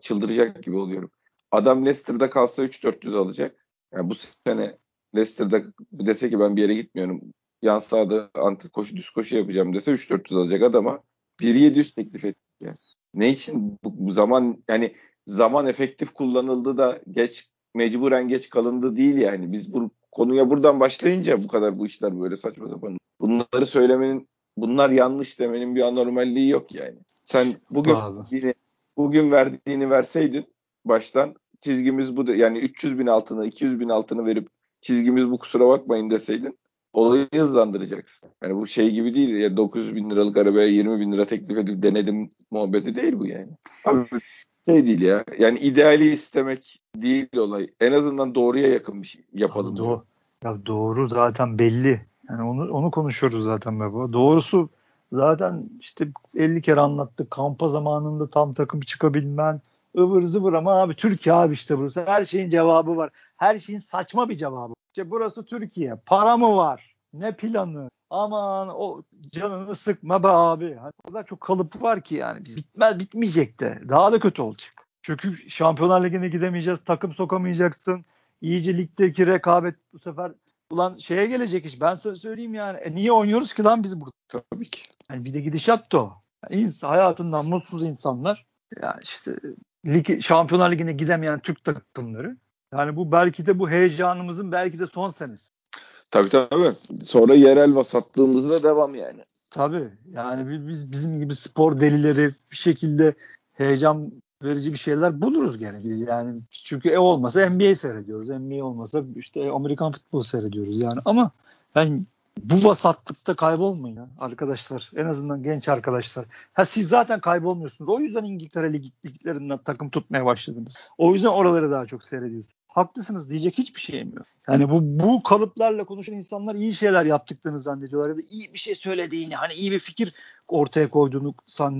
çıldıracak gibi oluyorum. Adam Leicester'da kalsa 3.400 alacak. Yani bu sene Leicester'da dese ki ben bir yere gitmiyorum yan sahada anti koşu düz koşu yapacağım dese 3-400 alacak adama 1-700 teklif ettik ya. Ne için bu, bu zaman yani zaman efektif kullanıldı da geç mecburen geç kalındı değil yani. Biz bu konuya buradan başlayınca bu kadar bu işler böyle saçma sapan. Bunları söylemenin bunlar yanlış demenin bir anormalliği yok yani. Sen bugün yine, bugün verdiğini verseydin baştan çizgimiz bu yani 300 bin altını 200 bin altını verip çizgimiz bu kusura bakmayın deseydin olayı hızlandıracaksın. Yani bu şey gibi değil ya 9 bin liralık arabaya 20 bin lira teklif edip denedim muhabbeti değil bu yani. Abi şey değil ya. Yani ideali istemek değil olay. En azından doğruya yakın bir şey yapalım. doğru. Ya doğru zaten belli. Yani onu onu konuşuyoruz zaten baba. Doğrusu zaten işte 50 kere anlattık. Kampa zamanında tam takım çıkabilmen, ıvır zıvır ama abi Türkiye abi işte burası. Her şeyin cevabı var. Her şeyin saçma bir cevabı. İşte burası Türkiye. Para mı var? Ne planı? Aman o canını sıkma be abi. Hani o kadar çok kalıp var ki yani. Biz bitmez bitmeyecek de. Daha da kötü olacak. Çünkü Şampiyonlar Ligi'ne gidemeyeceğiz. Takım sokamayacaksın. İyice ligdeki rekabet bu sefer ulan şeye gelecek iş. Ben sana söyleyeyim yani. E niye oynuyoruz ki lan biz burada? Tabii ki. Yani bir de gidişat da o. Yani insan, hayatından mutsuz insanlar yani işte lig, Şampiyonlar Ligi'ne gidemeyen Türk takımları yani bu belki de bu heyecanımızın belki de son senesi. Tabii tabii. Sonra yerel vasatlığımızda devam yani. Tabii. Yani biz bizim gibi spor delileri bir şekilde heyecan verici bir şeyler buluruz gene biz yani. Çünkü e olmasa NBA seyrediyoruz. NBA olmasa işte Amerikan futbolu seyrediyoruz yani. Ama ben bu vasatlıkta kaybolmayın ya arkadaşlar. En azından genç arkadaşlar. Ha siz zaten kaybolmuyorsunuz. O yüzden İngiltere lig, liglerinden takım tutmaya başladınız. O yüzden oraları daha çok seyrediyorsunuz. Haklısınız diyecek hiçbir şeyim yok. Yani bu bu kalıplarla konuşan insanlar iyi şeyler yaptıklarını zannediyorlar ya da iyi bir şey söylediğini, hani iyi bir fikir ortaya koyduğunu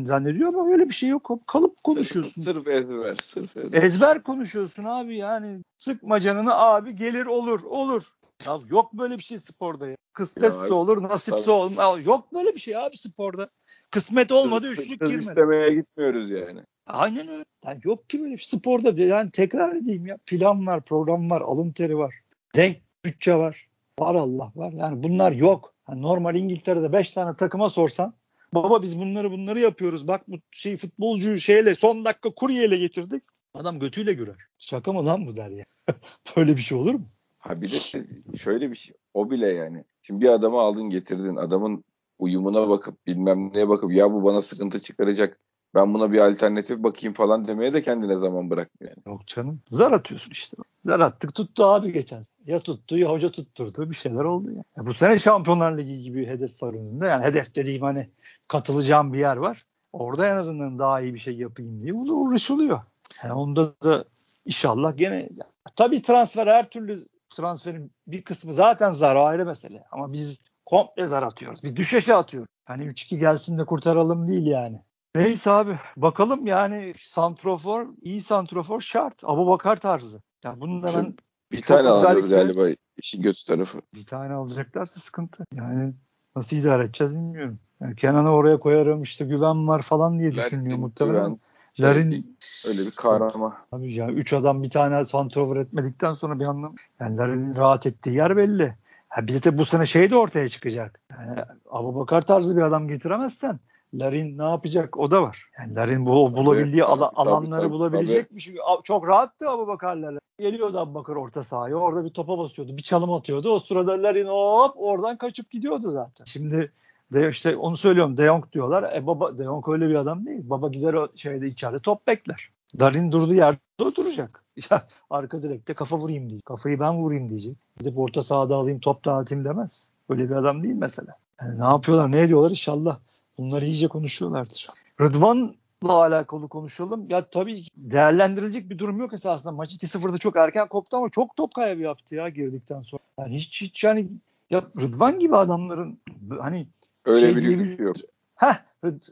zannediyor ama öyle bir şey yok. Kalıp konuşuyorsun. Sırf, sırf ezber, sırf ezber. Ezber konuşuyorsun abi yani. Sıkma canını abi gelir olur, olur. Ya yok böyle bir şey sporda ya. Kısmetse ya, olur, nasipse olur. Yok böyle bir şey abi sporda. Kısmet olmadı, üçlük girmedi. istemeye gitmiyoruz yani. Aynen öyle. Yani yok ki böyle bir sporda yani tekrar edeyim ya plan var, program var, alın teri var. Denk bütçe var. Var Allah var. Yani bunlar yok. Yani normal İngiltere'de 5 tane takıma sorsan baba biz bunları bunları yapıyoruz. Bak bu şey futbolcuyu şeyle son dakika kuryeyle getirdik. Adam götüyle gürer. Şaka mı lan bu der ya. Böyle bir şey olur mu? Ha bir de şöyle bir şey. O bile yani. Şimdi bir adamı aldın getirdin. Adamın uyumuna bakıp bilmem neye bakıp ya bu bana sıkıntı çıkaracak. Ben buna bir alternatif bakayım falan demeye de kendine zaman bırakmıyor. Yani. Yok canım. Zar atıyorsun işte. Zar attık tuttu abi geçen. Ya tuttu ya hoca tutturdu bir şeyler oldu ya. ya bu sene Şampiyonlar Ligi gibi hedef var önünde. Yani hedef dediğim hani katılacağım bir yer var. Orada en azından daha iyi bir şey yapayım diye uğraşılıyor. Yani onda da inşallah gene ya, tabii transfer her türlü transferin bir kısmı zaten zar ayrı mesele. Ama biz komple zar atıyoruz. Biz düşeşe atıyoruz. Hani 3-2 gelsin de kurtaralım değil yani. Neyse abi bakalım yani santrofor iyi santrofor şart. Abu Bakar tarzı. Yani bunun da ben bir tane alacağız galiba işin kötü tarafı. Bir tane alacaklarsa sıkıntı. Yani nasıl idare edeceğiz bilmiyorum. Yani Kenan'ı oraya koyarım işte güven var falan diye düşünüyor muhtemelen. Şey, Larin öyle bir kahraman. Abi ya üç adam bir tane santrofor etmedikten sonra bir anlam. Yani Larin'in rahat ettiği yer belli. Ha bir de bu sene şey de ortaya çıkacak. Yani Abu Bakar tarzı bir adam getiremezsen Larin ne yapacak o da var. Yani Larin bu bulabildiği tabii, ala, tabii, alanları tabii, bulabilecekmiş. Tabii. Çok rahattı Abu Bakar'la. Geliyordu Abu Bakar orta sahaya. Orada bir topa basıyordu. Bir çalım atıyordu. O sırada Larin hop oradan kaçıp gidiyordu zaten. Şimdi de işte onu söylüyorum. De Jong diyorlar. E baba De Jong öyle bir adam değil. Baba gider o şeyde içeride top bekler. Darin durduğu yerde oturacak. Ya arka direkte kafa vurayım diyecek. Kafayı ben vurayım diyecek. Gidip orta sahada alayım top dağıtayım demez. Öyle bir adam değil mesela. Yani ne yapıyorlar ne ediyorlar inşallah. Bunları iyice konuşuyorlardır. Rıdvan'la alakalı konuşalım. Ya tabii değerlendirilecek bir durum yok esasında. Maç 2-0'da çok erken koptu ama çok top kaybı yaptı ya girdikten sonra. Yani hiç hiç yani ya Rıdvan gibi adamların hani öyle şey bir lüksü yok. Heh,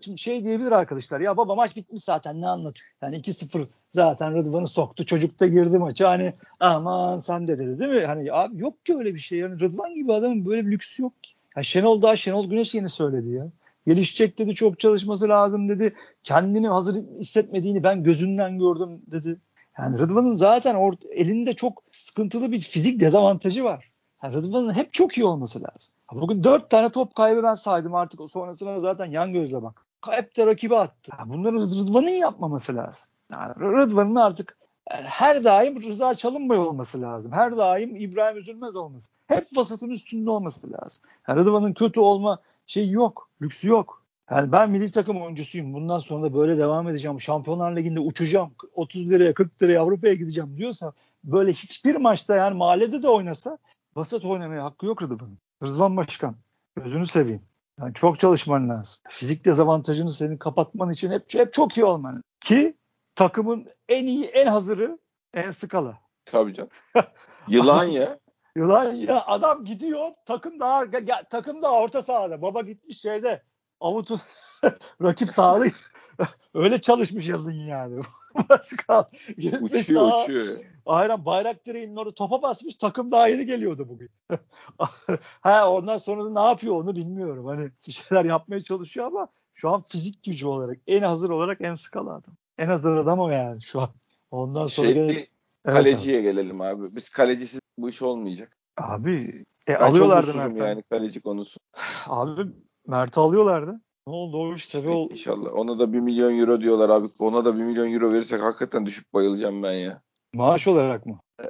şimdi şey diyebilir arkadaşlar ya baba maç bitmiş zaten ne anlatıyor. Yani 2-0 zaten Rıdvan'ı soktu çocuk da girdi maça hani aman sen de dedi değil mi? Hani abi yok ki öyle bir şey yani Rıdvan gibi adamın böyle bir lüksü yok ki. Yani Şenol daha Şenol Güneş yeni söyledi ya. Gelişecek dedi çok çalışması lazım dedi. Kendini hazır hissetmediğini ben gözünden gördüm dedi. Yani Rıdvan'ın zaten or- elinde çok sıkıntılı bir fizik dezavantajı var. Yani Rıdvan'ın hep çok iyi olması lazım. Bugün dört tane top kaybı ben saydım artık. O sonrasına zaten yan gözle bak. Hep de rakibi attı. Yani bunları Rıdvan'ın yapmaması lazım. Yani Rıdvan'ın artık her daim Rıza Çalınbay olması lazım. Her daim İbrahim Üzülmez olması. Hep vasatın üstünde olması lazım. Yani Rıdvan'ın kötü olma şey yok. Lüksü yok. Yani ben milli takım oyuncusuyum. Bundan sonra da böyle devam edeceğim. Şampiyonlar Ligi'nde uçacağım. 30 liraya 40 liraya Avrupa'ya gideceğim diyorsa böyle hiçbir maçta yani mahallede de oynasa vasat oynamaya hakkı yok Rıdvan'ın. Rıdvan Başkan gözünü seveyim. Yani çok çalışman lazım. Fizik dezavantajını senin kapatman için hep, hep çok iyi olman. Ki takımın en iyi, en hazırı en skala. Tabii canım. Yılan ya. Yılan ya adam gidiyor takım daha takım daha orta sahada. Baba gitmiş şeyde avutun rakip sahada öyle çalışmış yazın yani. Başka uçuyor daha, uçuyor. Aynen bayrak direğinin orada topa basmış takım daha yeni geliyordu bugün. ha ondan sonra da ne yapıyor onu bilmiyorum. Hani bir şeyler yapmaya çalışıyor ama şu an fizik gücü olarak en hazır olarak en skala adam. En hazır adam o yani şu an. Ondan sonra şey, gene... kaleciye abi. gelelim abi. Biz kalecisiz bu iş olmayacak. Abi e, alıyorlardı Mert. yani kaleci konusu. Abi Mert'i alıyorlardı. Ne oldu o iş tabii oldu. İnşallah. Ona da bir milyon euro diyorlar abi. Ona da bir milyon euro verirsek hakikaten düşüp bayılacağım ben ya. Maaş olarak mı? E,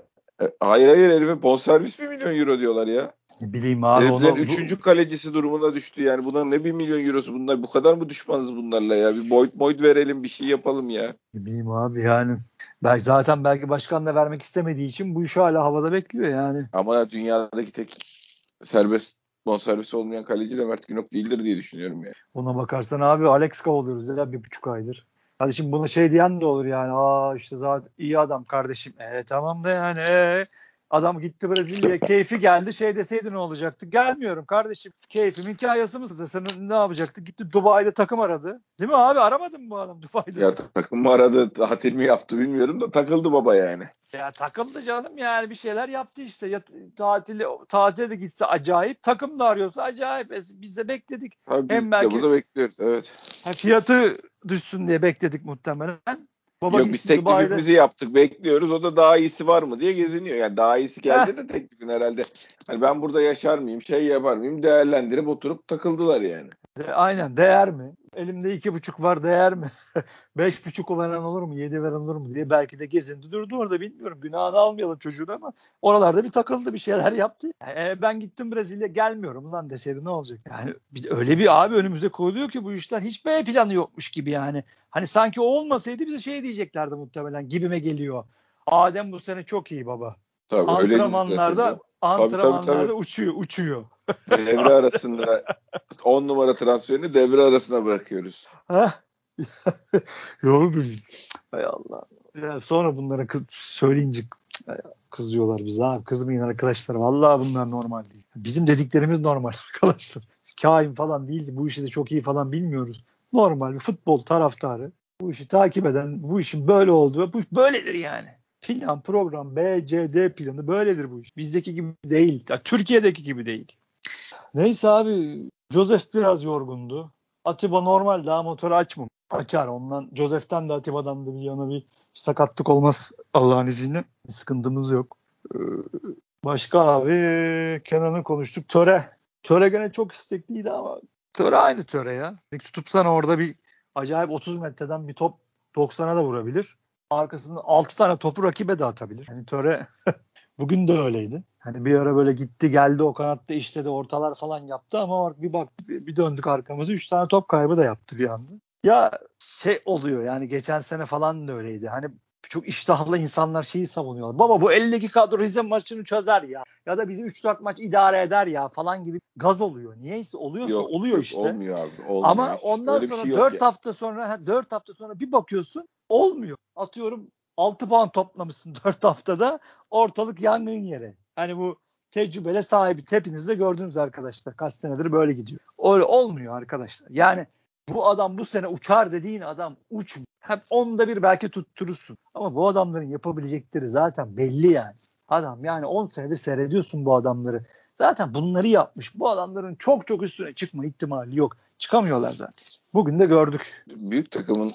e, hayır hayır herife bonservis bir milyon euro diyorlar ya. Bileyim abi. Heriflerin onu, üçüncü kalecisi durumuna düştü yani. Buna ne bir milyon eurosu bunlar. Bu kadar mı düşmanız bunlarla ya? Bir boyut boyut verelim bir şey yapalım ya. Bileyim abi yani. Belki zaten belki başkan da vermek istemediği için bu iş hala havada bekliyor yani. Ama dünyadaki tek serbest bonservisi olmayan kaleci de Mert Günok değildir diye düşünüyorum yani. Ona bakarsan abi Alex oluyoruz ya bir buçuk aydır. Hadi şimdi buna şey diyen de olur yani. Aa işte zaten iyi adam kardeşim. E tamam da yani. E, Adam gitti Brezilya'ya keyfi geldi. Şey deseydi ne olacaktı? Gelmiyorum kardeşim. Keyfimin hikayesi mısın? Sen ne yapacaktı? Gitti Dubai'de takım aradı. Değil mi abi? Aramadın mı bu adam Dubai'de? Ya takım mı aradı? Tatil mi yaptı bilmiyorum da takıldı baba yani. Ya takıldı canım yani bir şeyler yaptı işte. Ya, tatili, tatile de gitse acayip. Takım da arıyorsa acayip. Biz de bekledik. Tabii biz Hem de belki, burada bekliyoruz evet. Fiyatı düşsün diye bekledik muhtemelen. Baba Yok biz teklifimizi yaptık bekliyoruz o da daha iyisi var mı diye geziniyor. Yani daha iyisi geldi de teklifin herhalde. Hani ben burada yaşar mıyım şey yapar mıyım değerlendirip oturup takıldılar yani. De, aynen değer mi? Elimde iki buçuk var değer mi? Beş buçuk veren olur mu? Yedi veren olur mu diye belki de gezindi durdu orada bilmiyorum. Günahını almayalım çocuğun ama oralarda bir takıldı bir şeyler yaptı. E, ben gittim Brezilya gelmiyorum lan deseri ne olacak? Yani bir, öyle bir abi önümüze koyuluyor ki bu işler hiç B planı yokmuş gibi yani. Hani sanki o olmasaydı bize şey diyeceklerdi muhtemelen gibime geliyor. Adem bu sene çok iyi baba. Tabii, antrenmanlarda antrenmanlarda tabii, tabii, tabii. uçuyor uçuyor. Devre arasında 10 numara transferini devre arasına bırakıyoruz. Yolu bil. Hay Allah. Ya sonra bunlara kız, söyleyince kızıyorlar bize abi. Kızmayın arkadaşlar. Vallahi bunlar normal değil. Bizim dediklerimiz normal arkadaşlar. Kain falan değildi. Bu işi de çok iyi falan bilmiyoruz. Normal bir futbol taraftarı. Bu işi takip eden, bu işin böyle olduğu, bu iş böyledir yani. Plan, program, B, C, D planı böyledir bu iş. Bizdeki gibi değil. Türkiye'deki gibi değil. Neyse abi Joseph biraz yorgundu. Atiba normal daha motoru açmam. Açar ondan. Joseph'ten de Atiba'dan da bir yana bir sakatlık olmaz Allah'ın izniyle. Bir sıkıntımız yok. Ee, başka abi Kenan'ı konuştuk. Töre. Töre gene çok istekliydi ama Töre aynı Töre ya. Tutup orada bir acayip 30 metreden bir top 90'a da vurabilir. Arkasında 6 tane topu rakibe de atabilir. Yani Töre bugün de öyleydi. Hani bir ara böyle gitti geldi o kanatta işte de ortalar falan yaptı ama bir bak bir döndük arkamızı 3 tane top kaybı da yaptı bir anda. Ya şey oluyor yani geçen sene falan da öyleydi. Hani çok iştahlı insanlar şeyi savunuyorlar. Baba bu 52 kadro Rize maçını çözer ya. Ya da bizi 3-4 maç idare eder ya falan gibi gaz oluyor. Niyeyse oluyorsa yok, oluyor yok, işte. Olmuyor abi. Olmuyor Ama ondan Öyle sonra şey 4 hafta sonra 4 hafta sonra bir bakıyorsun olmuyor. Atıyorum 6 puan toplamışsın 4 haftada ortalık yangın yeri. Hani bu tecrübele sahibi hepiniz de gördünüz arkadaşlar. Kaç senedir böyle gidiyor. Öyle olmuyor arkadaşlar. Yani bu adam bu sene uçar dediğin adam uç. Hep onda bir belki tutturursun. Ama bu adamların yapabilecekleri zaten belli yani. Adam yani 10 senedir seyrediyorsun bu adamları. Zaten bunları yapmış. Bu adamların çok çok üstüne çıkma ihtimali yok. Çıkamıyorlar zaten. Bugün de gördük. Büyük takımın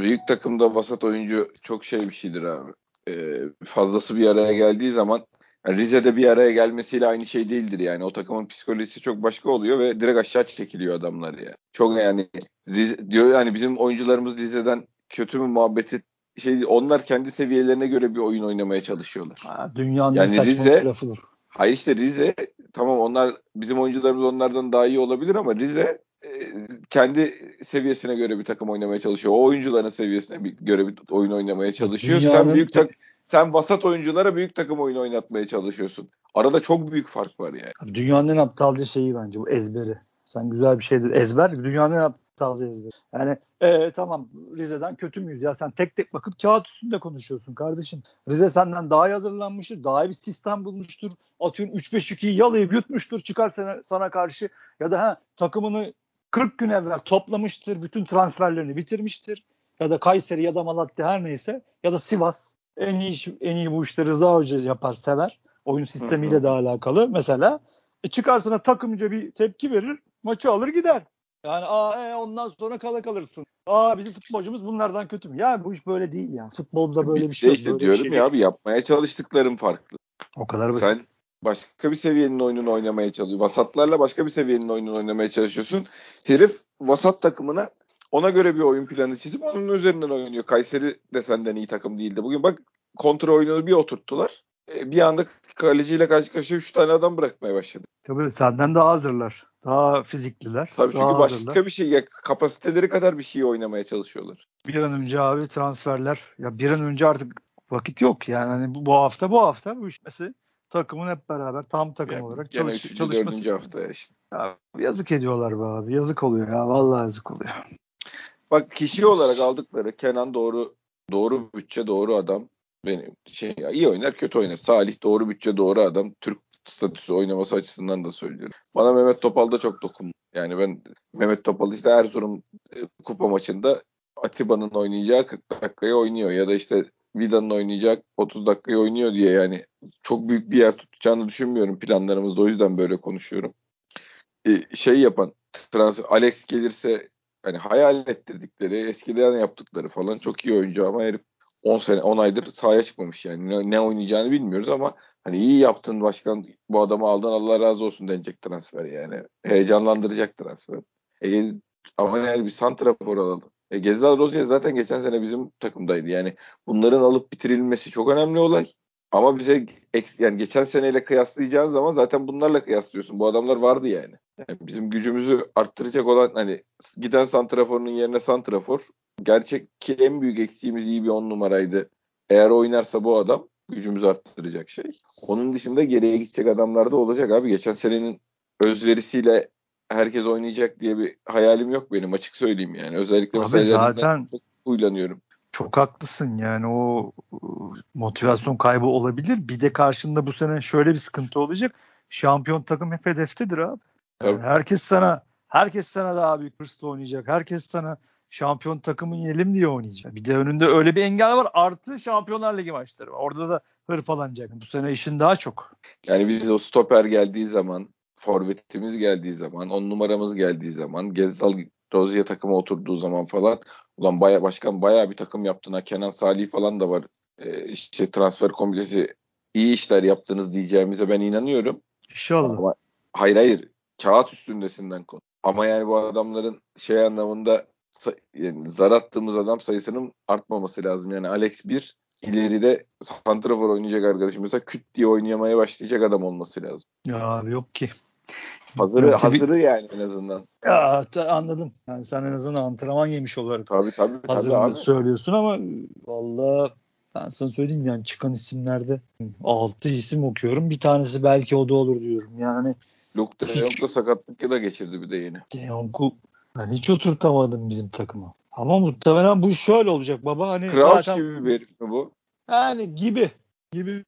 büyük takımda vasat oyuncu çok şey bir şeydir abi. Ee, fazlası bir araya geldiği zaman yani Rize'de bir araya gelmesiyle aynı şey değildir yani. O takımın psikolojisi çok başka oluyor ve direkt aşağı çekiliyor adamlar ya. Çok yani Rize, diyor yani bizim oyuncularımız Rize'den kötü mü muhabbeti şey onlar kendi seviyelerine göre bir oyun oynamaya çalışıyorlar. Ha, dünyanın yani saçma Rize, lafıdır. Hayır işte Rize tamam onlar bizim oyuncularımız onlardan daha iyi olabilir ama Rize kendi seviyesine göre bir takım oynamaya çalışıyor. O oyuncuların seviyesine bir, göre bir oyun oynamaya çalışıyor. Dünyanın Sen büyük tak sen vasat oyunculara büyük takım oyunu oynatmaya çalışıyorsun. Arada çok büyük fark var yani. Dünyanın en aptalca şeyi bence bu ezberi. Sen güzel bir şeydir ezber. Dünyanın en aptalca ezberi. Yani ee, tamam Rize'den kötü müyüz ya sen tek tek bakıp kağıt üstünde konuşuyorsun kardeşim. Rize senden daha iyi hazırlanmıştır. Daha iyi bir sistem bulmuştur. Atıyorum 3-5-2'yi yalayıp yutmuştur çıkar sana, sana karşı. Ya da ha, takımını 40 gün evvel toplamıştır. Bütün transferlerini bitirmiştir. Ya da Kayseri ya da Malatya her neyse. Ya da Sivas en iyi en iyi bu işleri Rıza Hoca yapar, sever. Oyun sistemiyle de alakalı. Mesela e çıkarsına takımca bir tepki verir, maçı alır gider. Yani aa e, ondan sonra kala kalırsın. Aa bizim futbolcumuz bunlardan kötü mü? Ya bu iş böyle değil ya. Futbolda böyle bir şey. İşte diyorum şey ya abi yapmaya çalıştıklarım farklı. O kadar basit. Sen başka bir seviyenin oyununu oynamaya çalışıyorsun. Vasatlarla başka bir seviyenin oyununu oynamaya çalışıyorsun. Herif vasat takımına ona göre bir oyun planı çizip onun üzerinden oynuyor. Kayseri de senden iyi takım değildi. Bugün bak kontrol oyununu bir oturttular. E, bir anda kaleciyle karşı karşıya 3 tane adam bırakmaya başladı. Tabii senden daha hazırlar. Daha fizikliler. Tabii çünkü başka hazırlar. bir şey ya kapasiteleri kadar bir şey oynamaya çalışıyorlar. Bir an önce abi transferler ya bir an önce artık vakit yok yani hani bu, bu hafta bu hafta bu işmesi takımın hep beraber tam takım yani, olarak çalış, üçüncü, çalışması. dördüncü hafta işte. Ya, yazık ediyorlar be abi. Yazık oluyor ya. Vallahi yazık oluyor. Bak kişi olarak aldıkları Kenan doğru doğru bütçe doğru adam. Benim şey iyi oynar kötü oynar. Salih doğru bütçe doğru adam. Türk statüsü oynaması açısından da söylüyorum. Bana Mehmet Topal da çok dokun. Yani ben Mehmet Topal işte Erzurum e, kupa maçında Atiba'nın oynayacağı 40 dakikayı oynuyor ya da işte Vida'nın oynayacak 30 dakikayı oynuyor diye yani çok büyük bir yer tutacağını düşünmüyorum planlarımızda o yüzden böyle konuşuyorum. Ee, şey yapan transfer Alex gelirse hani hayal ettirdikleri, eskiden yaptıkları falan çok iyi oyuncu ama herif 10 sene 10 aydır sahaya çıkmamış yani. Ne, ne oynayacağını bilmiyoruz ama hani iyi yaptın başkan bu adamı aldın Allah razı olsun denecek transfer yani. Heyecanlandıracak transfer. E, ama yani bir santrafor alalım. E, Gezzal Rozier zaten geçen sene bizim takımdaydı. Yani bunların alıp bitirilmesi çok önemli olay. Ama bize yani geçen seneyle kıyaslayacağın zaman zaten bunlarla kıyaslıyorsun. Bu adamlar vardı yani. yani bizim gücümüzü arttıracak olan hani giden santraforun yerine santrafor gerçek ki en büyük eksiğimiz iyi bir on numaraydı. Eğer oynarsa bu adam gücümüzü arttıracak şey. Onun dışında geriye gidecek adamlar da olacak abi. Geçen senenin özverisiyle herkes oynayacak diye bir hayalim yok benim açık söyleyeyim yani. Özellikle Abi mesela zaten çok huylanıyorum. Çok haklısın yani o motivasyon kaybı olabilir. Bir de karşında bu sene şöyle bir sıkıntı olacak. Şampiyon takım hep hedeftedir abi. Yani herkes sana herkes sana daha büyük hırsla oynayacak. Herkes sana şampiyon takımın yenelim diye oynayacak. Bir de önünde öyle bir engel var. Artı Şampiyonlar Ligi maçları var. Orada da hırpalanacak. Bu sene işin daha çok. Yani biz o stoper geldiği zaman forvetimiz geldiği zaman, on numaramız geldiği zaman, Gezdal Rozier takıma oturduğu zaman falan ulan baya başkan baya bir takım yaptın ha Kenan Salih falan da var. Ee, işte transfer komitesi iyi işler yaptınız diyeceğimize ben inanıyorum. İnşallah. Ama, hayır hayır kağıt üstündesinden konu. Ama yani bu adamların şey anlamında yani zar attığımız adam sayısının artmaması lazım. Yani Alex bir ileride santrafor oynayacak arkadaşım mesela küt diye oynayamaya başlayacak adam olması lazım. Ya abi yok ki. Hazırı, hazırı yani en azından. Ya anladım. Yani sen en azından antrenman yemiş olarak tabii, tabii, hazırını tabii söylüyorsun ama valla ben sana söyleyeyim yani çıkan isimlerde 6 isim okuyorum. Bir tanesi belki o da olur diyorum. Yani Luke De Jong da sakatlık da geçirdi bir de yeni. De Jong'u ben hiç oturtamadım bizim takıma. Ama muhtemelen bu şöyle olacak baba. Hani zaten, gibi bir herif mi bu? Yani gibi. Gibi.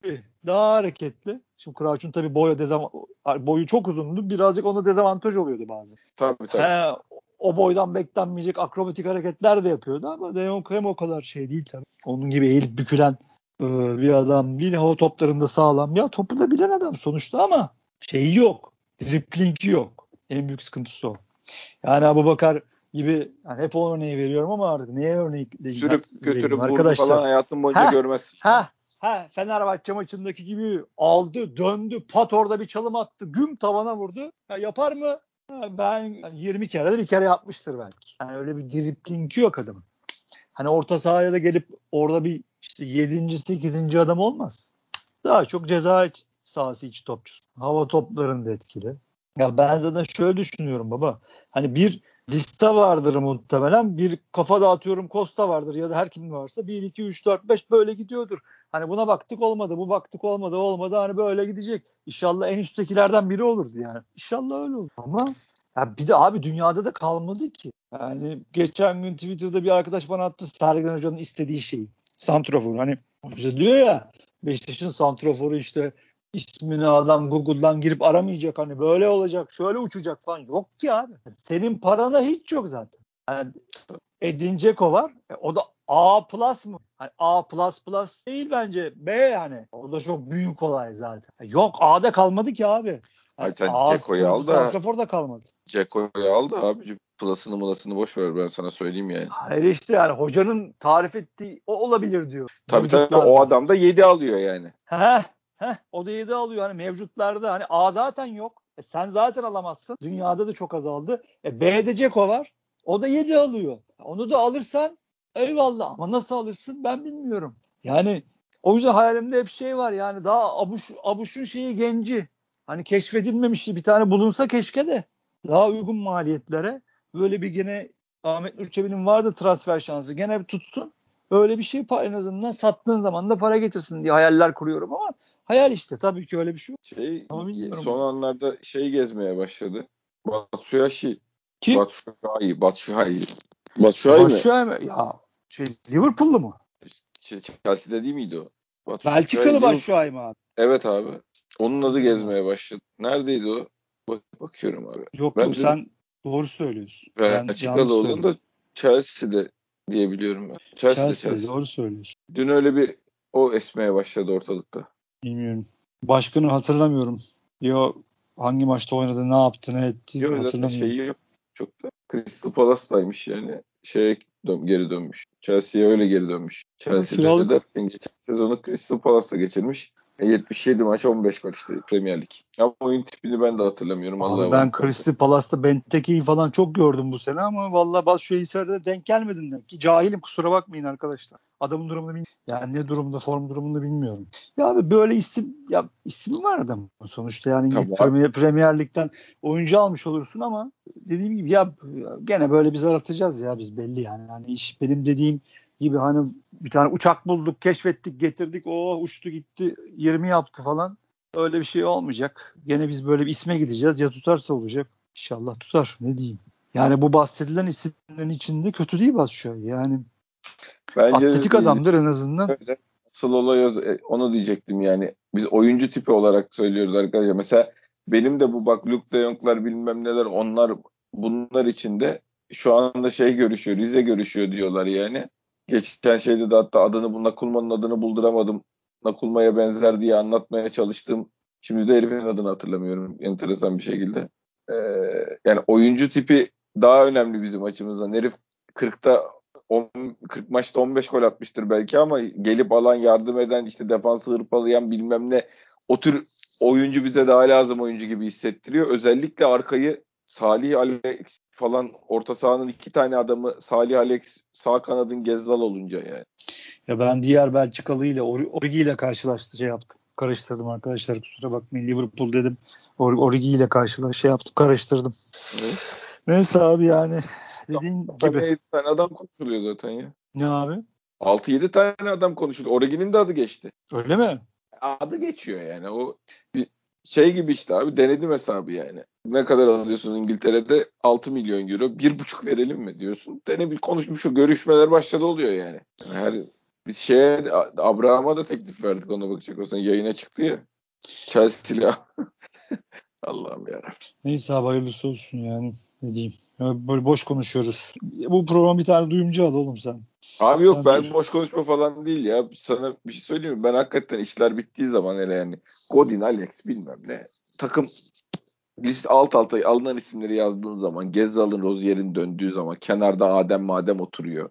Daha hareketli. Şimdi Crouch'un tabii boyu, dezam boyu çok uzundu. Birazcık ona dezavantaj oluyordu bazen. Tabii tabii. He, o boydan beklenmeyecek akrobatik hareketler de yapıyordu ama De Jong hem o kadar şey değil tabii. Onun gibi eğilip bükülen e, bir adam. Bir hava toplarında sağlam. Ya topu da bilen adam sonuçta ama şeyi yok. Dripling yok. En büyük sıkıntısı o. Yani Abu Bakar gibi yani hep o örneği veriyorum ama artık neye örnek Sürüp götürüp arkadaşlar falan hayatın boyunca ha, görmezsin. Ha, ha, Fenerbahçe maçındaki gibi aldı, döndü, pat orada bir çalım attı, güm tavana vurdu. Ya yapar mı? Ha, ben yani 20 kere de bir kere yapmıştır belki. Yani öyle bir driplingi yok adamın. Hani orta sahaya da gelip orada bir işte 7. 8. adam olmaz. Daha çok ceza sahası iç topçusu. Hava toplarında etkili. Ya ben zaten şöyle düşünüyorum baba. Hani bir liste vardır muhtemelen. Bir kafa dağıtıyorum Costa vardır ya da her kim varsa 1, 2, 3, 4, 5 böyle gidiyordur. Hani buna baktık olmadı, bu baktık olmadı, olmadı hani böyle gidecek. İnşallah en üsttekilerden biri olurdu yani. İnşallah öyle olur. Ama ya bir de abi dünyada da kalmadı ki. Yani geçen gün Twitter'da bir arkadaş bana attı Sergen Hoca'nın istediği şeyi. Santrofor. Hani hoca diyor ya Beşiktaş'ın santroforu işte ismini adam Google'dan girip aramayacak hani böyle olacak şöyle uçacak falan yok ki abi. Senin parana hiç yok zaten. Yani Edin Dzeko var. E, o da A plus mı? Hani A plus plus değil bence. B yani. O da çok büyük olay zaten. Yok A'da kalmadı ki abi. Yani Hayır, Ceko'yu al da. da kalmadı. Ceko'yu al da abi. Plus'ını mulasını boş ver ben sana söyleyeyim yani. Hayır işte yani hocanın tarif ettiği o olabilir diyor. Tabii tabii o adam da 7 alıyor yani. Heh, heh, o da 7 alıyor. Hani mevcutlarda hani A zaten yok. E sen zaten alamazsın. Dünyada da çok azaldı. E B'de Ceko var. O da 7 alıyor. Onu da alırsan eyvallah ama nasıl alırsın ben bilmiyorum. Yani o yüzden hayalimde hep şey var yani daha Abuş, Abuş'un şeyi genci. Hani keşfedilmemişti bir tane bulunsa keşke de daha uygun maliyetlere böyle bir gene Ahmet Nurçebi'nin vardı transfer şansı. Gene bir tutsun. Öyle bir şey en azından sattığın zaman da para getirsin diye hayaller kuruyorum ama hayal işte tabii ki öyle bir şey. Şey son anlarda şey gezmeye başladı. Batshuayi. Kim? Batshuayi. Batshuayi. Batshuayi mi? Batshuayi mi? Ya şey Liverpool'lu mu? Şey, Chelsea'de değil miydi o? Batshuayi Belçikalı Batshuayi mi abi? Evet abi. Onun adı gezmeye başladı. Neredeydi o? Bak, bakıyorum abi. Yok ben yok sen doğru söylüyorsun. Ben Belçikalı olduğunda da Chelsea'de diye biliyorum ben. Chelsea'de, Chelsea'de Chelsea. doğru söylüyorsun. Dün öyle bir o esmeye başladı ortalıkta. Bilmiyorum. Başkanı hatırlamıyorum. Yo hangi maçta oynadı, ne yaptı, ne etti yok, hatırlamıyorum. Şeyi yok. çok da. Crystal Palace'daymış yani. Şeye dön, geri dönmüş. Chelsea'ye öyle geri dönmüş. Chelsea'de derken geçen sezonu Crystal Palace'da geçirmiş. 77 maç 15 gol işte Premier Lig. Ama oyun tipini ben de hatırlamıyorum. Abi ben Crystal Palace'ta Benteke'yi falan çok gördüm bu sene ama şu Hisar'da denk gelmedim demek ki. Cahilim kusura bakmayın arkadaşlar. Adamın durumunu bilmiyorum. Yani ne durumda form durumunu bilmiyorum. Ya abi böyle isim ya ismi var adam sonuçta yani tamam. Premier, Premier Lig'den oyuncu almış olursun ama dediğim gibi ya gene böyle biz aratacağız ya biz belli yani. Yani iş benim dediğim gibi hani bir tane uçak bulduk, keşfettik, getirdik. O uçtu gitti, 20 yaptı falan. Öyle bir şey olmayacak. Gene biz böyle bir isme gideceğiz. Ya tutarsa olacak. İnşallah tutar. Ne diyeyim. Yani bu bahsedilen isimlerin içinde kötü değil Batshuayi. Yani Bence atletik adamdır en azından. Öyle. Asıl olay e, onu diyecektim yani. Biz oyuncu tipi olarak söylüyoruz arkadaşlar. Mesela benim de bu bak Luke de Jong'lar bilmem neler onlar bunlar içinde şu anda şey görüşüyor. Rize görüşüyor diyorlar yani. Geçen şeyde de hatta adını bu Nakulman'ın adını bulduramadım. Nakulma'ya benzer diye anlatmaya çalıştım. Şimdi de herifin adını hatırlamıyorum enteresan bir şekilde. Ee, yani oyuncu tipi daha önemli bizim açımızdan. Herif 40'ta 10, 40 maçta 15 gol atmıştır belki ama gelip alan yardım eden işte defansı hırpalayan bilmem ne o tür oyuncu bize daha lazım oyuncu gibi hissettiriyor. Özellikle arkayı Salih Alex falan orta sahanın iki tane adamı Salih Alex sağ kanadın Gezzal olunca yani. Ya ben diğer Belçikalı ile Origi ile karşılaştı şey yaptım. Karıştırdım arkadaşlar kusura bakmayın Liverpool dedim. Or Origi ile karşılaş şey yaptım karıştırdım. Evet. Neyse abi yani dediğin gibi. 7 tane adam konuşuluyor zaten ya. Ne abi? 6-7 tane adam konuşuluyor. Origi'nin de adı geçti. Öyle mi? Adı geçiyor yani. O bir şey gibi işte abi denedim hesabı yani. Ne kadar alıyorsun İngiltere'de? 6 milyon euro. 1,5 verelim mi diyorsun. Dene bir konuşmuş o görüşmeler başladı oluyor yani. Her biz şeye Abraham'a da teklif verdik ona bakacak olsan yayına çıktı ya. Chelsea'li Allah'ım yarabbim. Neyse abi hayırlısı olsun yani. Ne diyeyim. Böyle boş konuşuyoruz. Bu program bir tane duyumcu al oğlum sen. Abi yok ben boş konuşma falan değil ya. Sana bir şey söyleyeyim mi? Ben hakikaten işler bittiği zaman hele yani Godin, Alex bilmem ne takım list alt alta alınan isimleri yazdığın zaman Gezzal'ın Rozier'in döndüğü zaman kenarda Adem Madem oturuyor.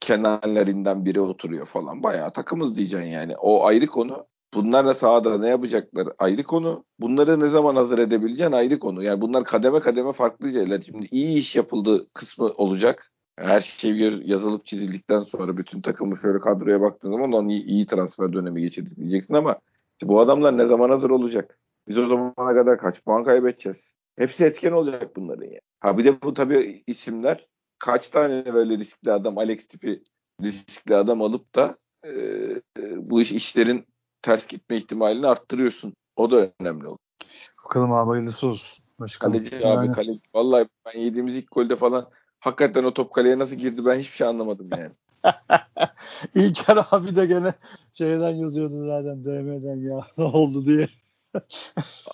Kenarlarından biri oturuyor falan. Bayağı takımız diyeceksin yani. O ayrı konu. Bunlar da sahada ne yapacaklar ayrı konu. Bunları ne zaman hazır edebileceğin ayrı konu. Yani bunlar kademe kademe farklı şeyler. Şimdi iyi iş yapıldığı kısmı olacak. Her şey yazılıp çizildikten sonra bütün takımı şöyle kadroya baktığın zaman ondan iyi, iyi transfer dönemi geçirdik diyeceksin ama işte bu adamlar ne zaman hazır olacak? Biz o zamana kadar kaç puan kaybedeceğiz? Hepsi etken olacak bunların ya. Ha bir de bu tabii isimler kaç tane böyle riskli adam Alex tipi riskli adam alıp da e, e, bu iş işlerin ters gitme ihtimalini arttırıyorsun. O da önemli olur. Bakalım abi hayırlısı olsun. Başkanım. Kaleci yani. abi kaleci. Vallahi ben yediğimiz ilk golde falan hakikaten o top kaleye nasıl girdi ben hiçbir şey anlamadım yani. İlker abi de gene şeyden yazıyordu zaten DM'den ya ne oldu diye.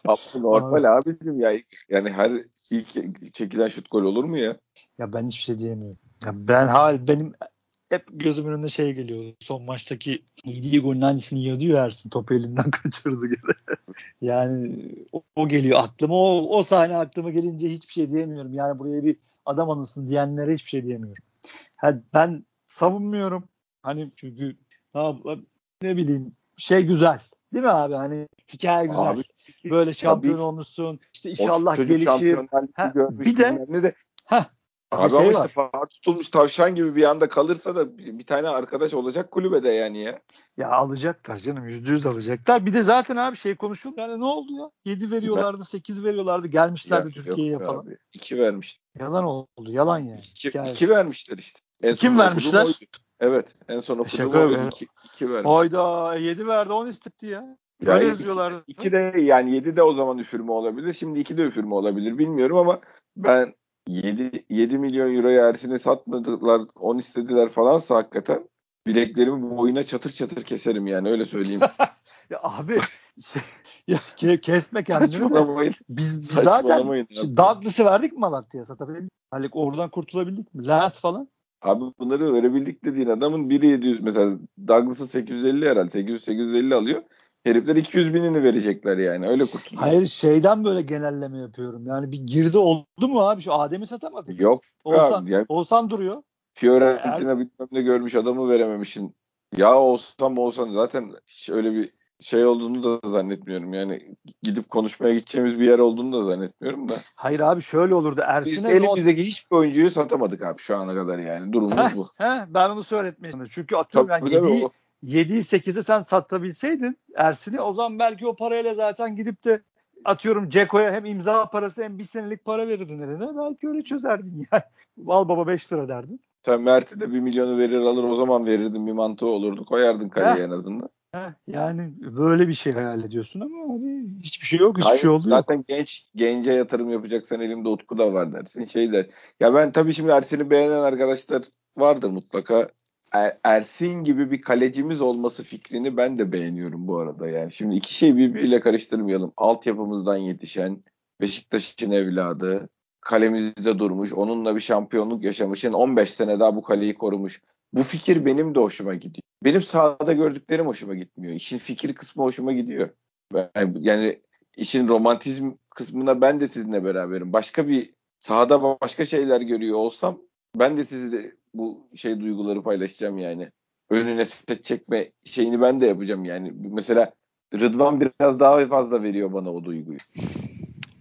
Abi normal abicim ya. Yani her ilk çekilen şut gol olur mu ya? Ya ben hiçbir şey diyemiyorum. Ya ben hal benim hep gözümün önünde şey geliyor. Son maçtaki yediği golün aynısını yiyordu ya Ersin. Topu elinden kaçırdı gene. yani o, o geliyor aklıma. O, o sahne aklıma gelince hiçbir şey diyemiyorum. Yani buraya bir adam anılsın diyenlere hiçbir şey diyemiyorum. Ha, ben savunmuyorum. Hani çünkü ha, ne bileyim şey güzel. Değil mi abi? Hani hikaye güzel. Abi, Böyle şampiyon abi, olmuşsun. İşte inşallah gelişir. Ha, bir de, de ha, Abi şey ama işte far tutulmuş tavşan gibi bir anda kalırsa da bir tane arkadaş olacak kulübede yani ya. Ya alacaklar canım yüzde yüz alacaklar. Bir de zaten abi şey konuşuldu yani ne oldu ya? 7 veriyorlardı 8 veriyorlardı gelmişlerdi ya, Türkiye'ye falan. Abi. 2 vermiş. Yalan oldu yalan yani. 2 vermişler işte. En Kim vermişler? Evet en son okuduğum oydu 2 vermiş. Hayda 7 verdi 10 istetti ya. Ya Öyle yazıyorlardı. 2 de yani 7 de o zaman üfürme olabilir. Şimdi 2 de üfürme olabilir bilmiyorum ama ben 7, 7 milyon euroya Ersin'i satmadılar 10 istediler falansa hakikaten bileklerimi bu oyuna çatır çatır keserim yani öyle söyleyeyim. ya abi şey, ya kesme kendini. Biz, biz zaten Douglas'ı verdik mi Malatya'ya satabildik? Hani oradan kurtulabildik mi? Lens falan. Abi bunları verebildik dediğin adamın biri 700 mesela Douglas'ı 850 herhalde 800 850 alıyor. Herifler 200 binini verecekler yani. Öyle kurtuluyor. Hayır şeyden böyle genelleme yapıyorum. Yani bir girdi oldu mu abi? Şu Adem'i satamadık. Yok. Olsan, ya. Olsan duruyor. Fiorentina er... bilmem ne görmüş adamı verememişsin. Ya olsan olsan zaten hiç öyle bir şey olduğunu da zannetmiyorum. Yani gidip konuşmaya gideceğimiz bir yer olduğunu da zannetmiyorum da. Hayır abi şöyle olurdu. Ersin'e Biz elimizdeki hiçbir oyuncuyu satamadık abi şu ana kadar yani. Durumumuz heh, bu. Heh, ben onu söyletmeyeyim. Çünkü atıyorum Tabii, yani 7'yi 7'yi 8'i sen satabilseydin Ersin'i o zaman belki o parayla zaten gidip de atıyorum Ceko'ya hem imza parası hem bir senelik para verirdin eline. Belki öyle çözerdin yani. Al baba 5 lira derdin. Sen Mert'e de bir milyonu verir alır o zaman verirdin bir mantığı olurdu. Koyardın kaleye en azından. Heh, yani böyle bir şey hayal ediyorsun ama abi hiçbir şey yok, hiçbir Hayır, şey oldu Zaten yok. genç gence yatırım yapacaksan elimde Utku da var dersin. Şey der. Ya ben tabii şimdi Ersin'i beğenen arkadaşlar vardır mutlaka. Er, Ersin gibi bir kalecimiz olması fikrini ben de beğeniyorum bu arada yani. Şimdi iki şeyi birbiriyle karıştırmayalım. Altyapımızdan yetişen Beşiktaş'ın evladı, kalemizde durmuş, onunla bir şampiyonluk yaşamış. Yani 15 sene daha bu kaleyi korumuş. Bu fikir benim de hoşuma gidiyor. Benim sahada gördüklerim hoşuma gitmiyor. İşin fikir kısmı hoşuma gidiyor. Yani işin romantizm kısmına ben de sizinle beraberim. Başka bir sahada başka şeyler görüyor olsam ben de sizi bu şey duyguları paylaşacağım yani. Önüne set çekme şeyini ben de yapacağım yani. Mesela Rıdvan biraz daha fazla veriyor bana o duyguyu.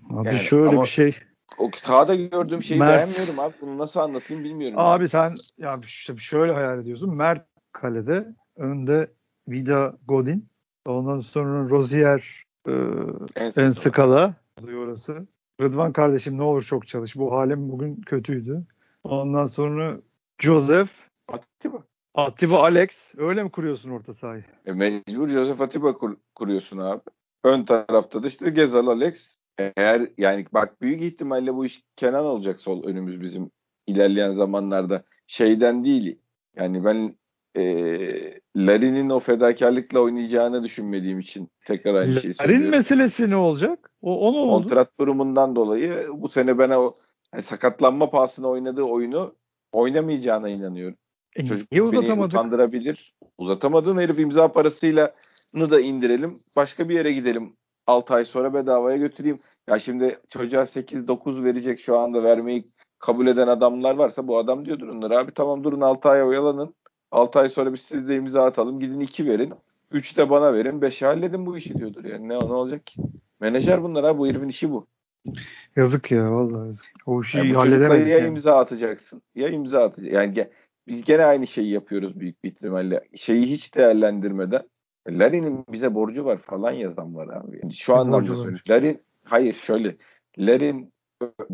Abi yani, şöyle bir şey. O sahada gördüğüm şeyi Mert, beğenmiyorum abi. Bunu nasıl anlatayım bilmiyorum. Abi yani. sen ya şöyle hayal ediyorsun. Mert kalede önde Vida Godin ondan sonra Rozier e, en skala orası. Rıdvan kardeşim ne olur çok çalış. Bu halim bugün kötüydü. Ondan sonra Joseph Atiba. Atiba Alex. Öyle mi kuruyorsun orta sahayı? E mecbur Joseph Atiba kur, kuruyorsun abi. Ön tarafta da işte Gezal Alex. Eğer yani bak büyük ihtimalle bu iş Kenan olacak sol önümüz bizim ilerleyen zamanlarda. Şeyden değil. Yani ben e, Larin'in o fedakarlıkla oynayacağını düşünmediğim için tekrar aynı şeyi söylüyorum. Larin meselesi ne olacak? O, o ne oldu? Kontrat durumundan dolayı bu sene ben o yani sakatlanma pahasına oynadığı oyunu oynamayacağına inanıyorum. E, Çocuk niye beni utandırabilir. Uzatamadığın herif imza parasıyla da indirelim. Başka bir yere gidelim. 6 ay sonra bedavaya götüreyim. Ya şimdi çocuğa 8-9 verecek şu anda vermeyi kabul eden adamlar varsa bu adam diyordur onlara abi tamam durun 6 ay oyalanın. 6 ay sonra biz sizde imza atalım. Gidin 2 verin. 3 de bana verin. 5'e halledin bu işi diyordur. Yani ne, ne olacak ki? Menajer bunlar abi. Bu herifin işi bu. Yazık ya vallahi. O işi yani halledemedik. Ya yani. imza atacaksın. Ya imza atacaksın. Yani ge- biz gene aynı şeyi yapıyoruz büyük bir ihtimalle. Şeyi hiç değerlendirmeden Larry'nin bize borcu var falan yazan var abi. Yani şu anlamda söylüyorum. Larry hayır şöyle. Larry'nin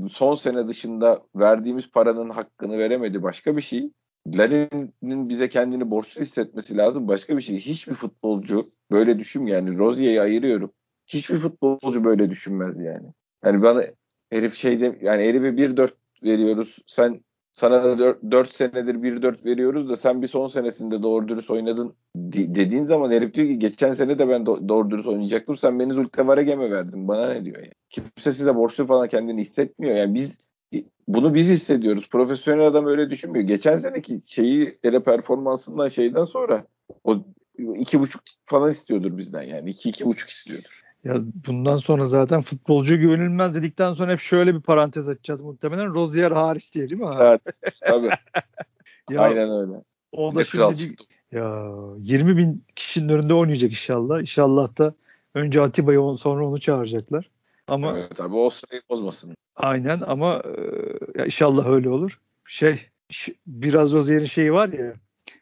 son sene dışında verdiğimiz paranın hakkını veremedi başka bir şey. Larry'nin bize kendini borçlu hissetmesi lazım başka bir şey. Hiçbir futbolcu böyle düşün yani Rozier'i ayırıyorum. Hiçbir futbolcu böyle düşünmez yani. Yani bana herif şeyde yani herife 1-4 veriyoruz. Sen sana da 4, 4 senedir 1-4 veriyoruz da sen bir son senesinde doğru dürüst oynadın dediğin zaman herif diyor ki geçen sene de ben do- doğru dürüst oynayacaktım. Sen beni Zulte Varegem'e verdin. Bana ne diyor yani. Kimse size borçlu falan kendini hissetmiyor. Yani biz bunu biz hissediyoruz. Profesyonel adam öyle düşünmüyor. Geçen seneki şeyi ele performansından şeyden sonra o iki buçuk falan istiyordur bizden yani. iki iki buçuk istiyordur. Ya bundan sonra zaten futbolcu güvenilmez dedikten sonra hep şöyle bir parantez açacağız muhtemelen. Rozier hariç diye değil mi? Evet tabii. ya, Aynen öyle. O da şimdi ya 20 bin kişinin önünde oynayacak inşallah. İnşallah da önce Atiba'yı sonra onu çağıracaklar. Ama evet abi o sırayı bozmasın. Aynen ama e, ya inşallah öyle olur. Şey biraz Rozier'in şeyi var ya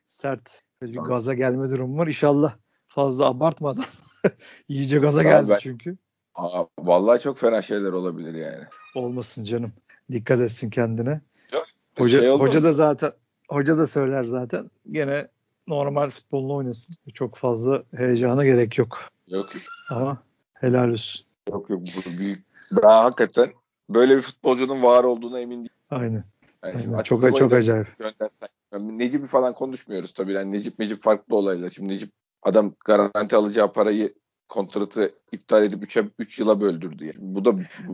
sert bir gaza gelme durumu var. İnşallah fazla abartmadan iyice gaza tamam, geldi ben, çünkü. Aa, vallahi çok fena şeyler olabilir yani. Olmasın canım. Dikkat etsin kendine. Yok, hoca, şey hoca da zaten hoca da söyler zaten. Gene normal futbolunu oynasın. Çok fazla heyecana gerek yok. Yok. Ama helal olsun. Yok yok bu büyük. Ben hakikaten böyle bir futbolcunun var olduğuna emin değilim. Aynen. Yani Aynen. Çok çok acayip. Yani Necip'i falan konuşmuyoruz tabii. Yani Necip Necip farklı olaylar. Şimdi Necip adam garanti alacağı parayı kontratı iptal edip 3'e 3 yıla böldürdü yani. Bu da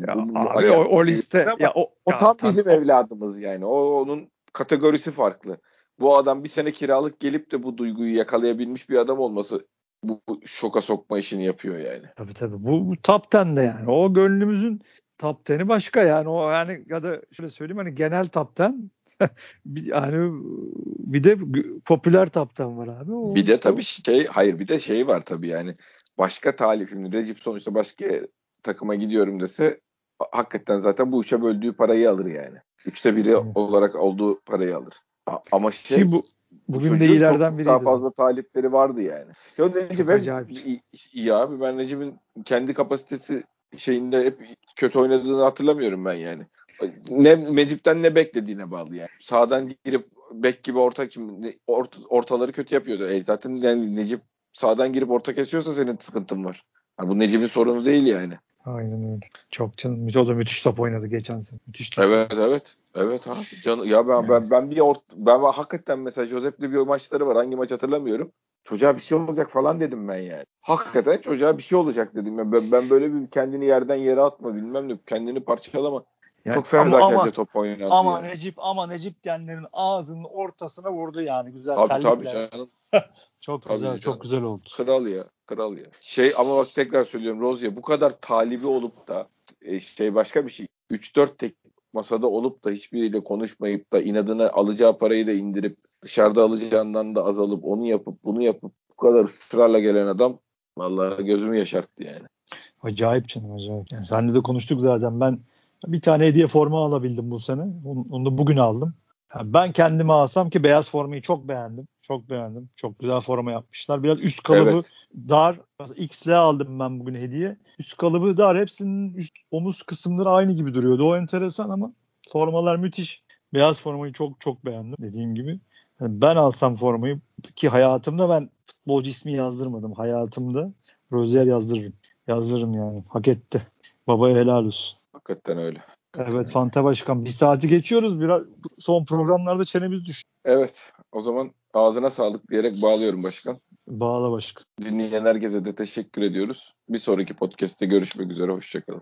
ya bu, abi yani, o, o liste ya o, o tam ya, bizim tam, evladımız yani. O onun kategorisi farklı. Bu adam bir sene kiralık gelip de bu duyguyu yakalayabilmiş bir adam olması bu, bu şoka sokma işini yapıyor yani. Tabii tabii. Bu, bu top 10'de yani. O gönlümüzün top 10'i başka yani. O yani ya da şöyle söyleyeyim hani genel top 10 bir, yani bir de popüler 10 var abi. O, bir de tabii şey hayır bir de şey var tabii yani. Başka talifim Recep sonuçta başka takıma gidiyorum dese hakikaten zaten bu üçe böldüğü parayı alır yani. Üçte biri evet. olarak olduğu parayı alır. Ama şey Ki bu bugün de iyilerden biri. Daha fazla talipleri vardı yani. Ya Necip hep iyi, iyi abi. Ben Necip'in kendi kapasitesi şeyinde hep kötü oynadığını hatırlamıyorum ben yani. Ne Necip'ten ne beklediğine bağlı yani. Sağdan girip bek gibi orta kim ort, ortaları kötü yapıyordu. E zaten yani Necip sağdan girip orta kesiyorsa senin sıkıntın var. Yani bu Necip'in sorunu değil yani. Aynen öyle. Çok canım. O da müthiş top oynadı geçen sene. Müthiş top. Evet evet. Evet abi. Can, ya ben, ben, ben bir ort, ben hakikaten mesela Josep'le bir maçları var. Hangi maç hatırlamıyorum. Çocuğa bir şey olacak falan dedim ben yani. Hakikaten çocuğa bir şey olacak dedim. Ben, ben böyle bir kendini yerden yere atma bilmem ne. Kendini parçalama. Yani, Çok fedakarca top oynadı. Ama yani. Necip ama Necip diyenlerin ağzının ortasına vurdu yani güzel tabii, Tabii canım. çok tabii güzel canım. çok güzel oldu. Kral ya kral ya. Şey ama bak tekrar söylüyorum Rozya bu kadar talibi olup da e, şey başka bir şey. 3-4 tek masada olup da hiçbiriyle konuşmayıp da inadına alacağı parayı da indirip dışarıda alacağından da azalıp onu yapıp bunu yapıp bu kadar ısrarla gelen adam vallahi gözümü yaşarttı yani. Acayip canım acayip. Yani senle de konuştuk zaten. Ben bir tane hediye forma alabildim bu sene. Onu, onu da bugün aldım. Yani ben kendime alsam ki beyaz formayı çok beğendim. Çok beğendim. Çok güzel forma yapmışlar. Biraz üst kalıbı evet. dar. XL aldım ben bugün hediye. Üst kalıbı dar. Hepsinin üst omuz kısımları aynı gibi duruyordu. O enteresan ama formalar müthiş. Beyaz formayı çok çok beğendim dediğim gibi. Yani ben alsam formayı ki hayatımda ben futbolcu ismi yazdırmadım. Hayatımda Rozier yazdırırım. Yazdırırım yani. Hak etti. Babaya helal olsun. Hakikaten öyle. Evet Fanta Başkan. Bir saati geçiyoruz. Biraz son programlarda çenemiz düştü. Evet. O zaman ağzına sağlık diyerek bağlıyorum başkan. Bağla başkan. Dinleyen herkese de teşekkür ediyoruz. Bir sonraki podcast'te görüşmek üzere. Hoşçakalın.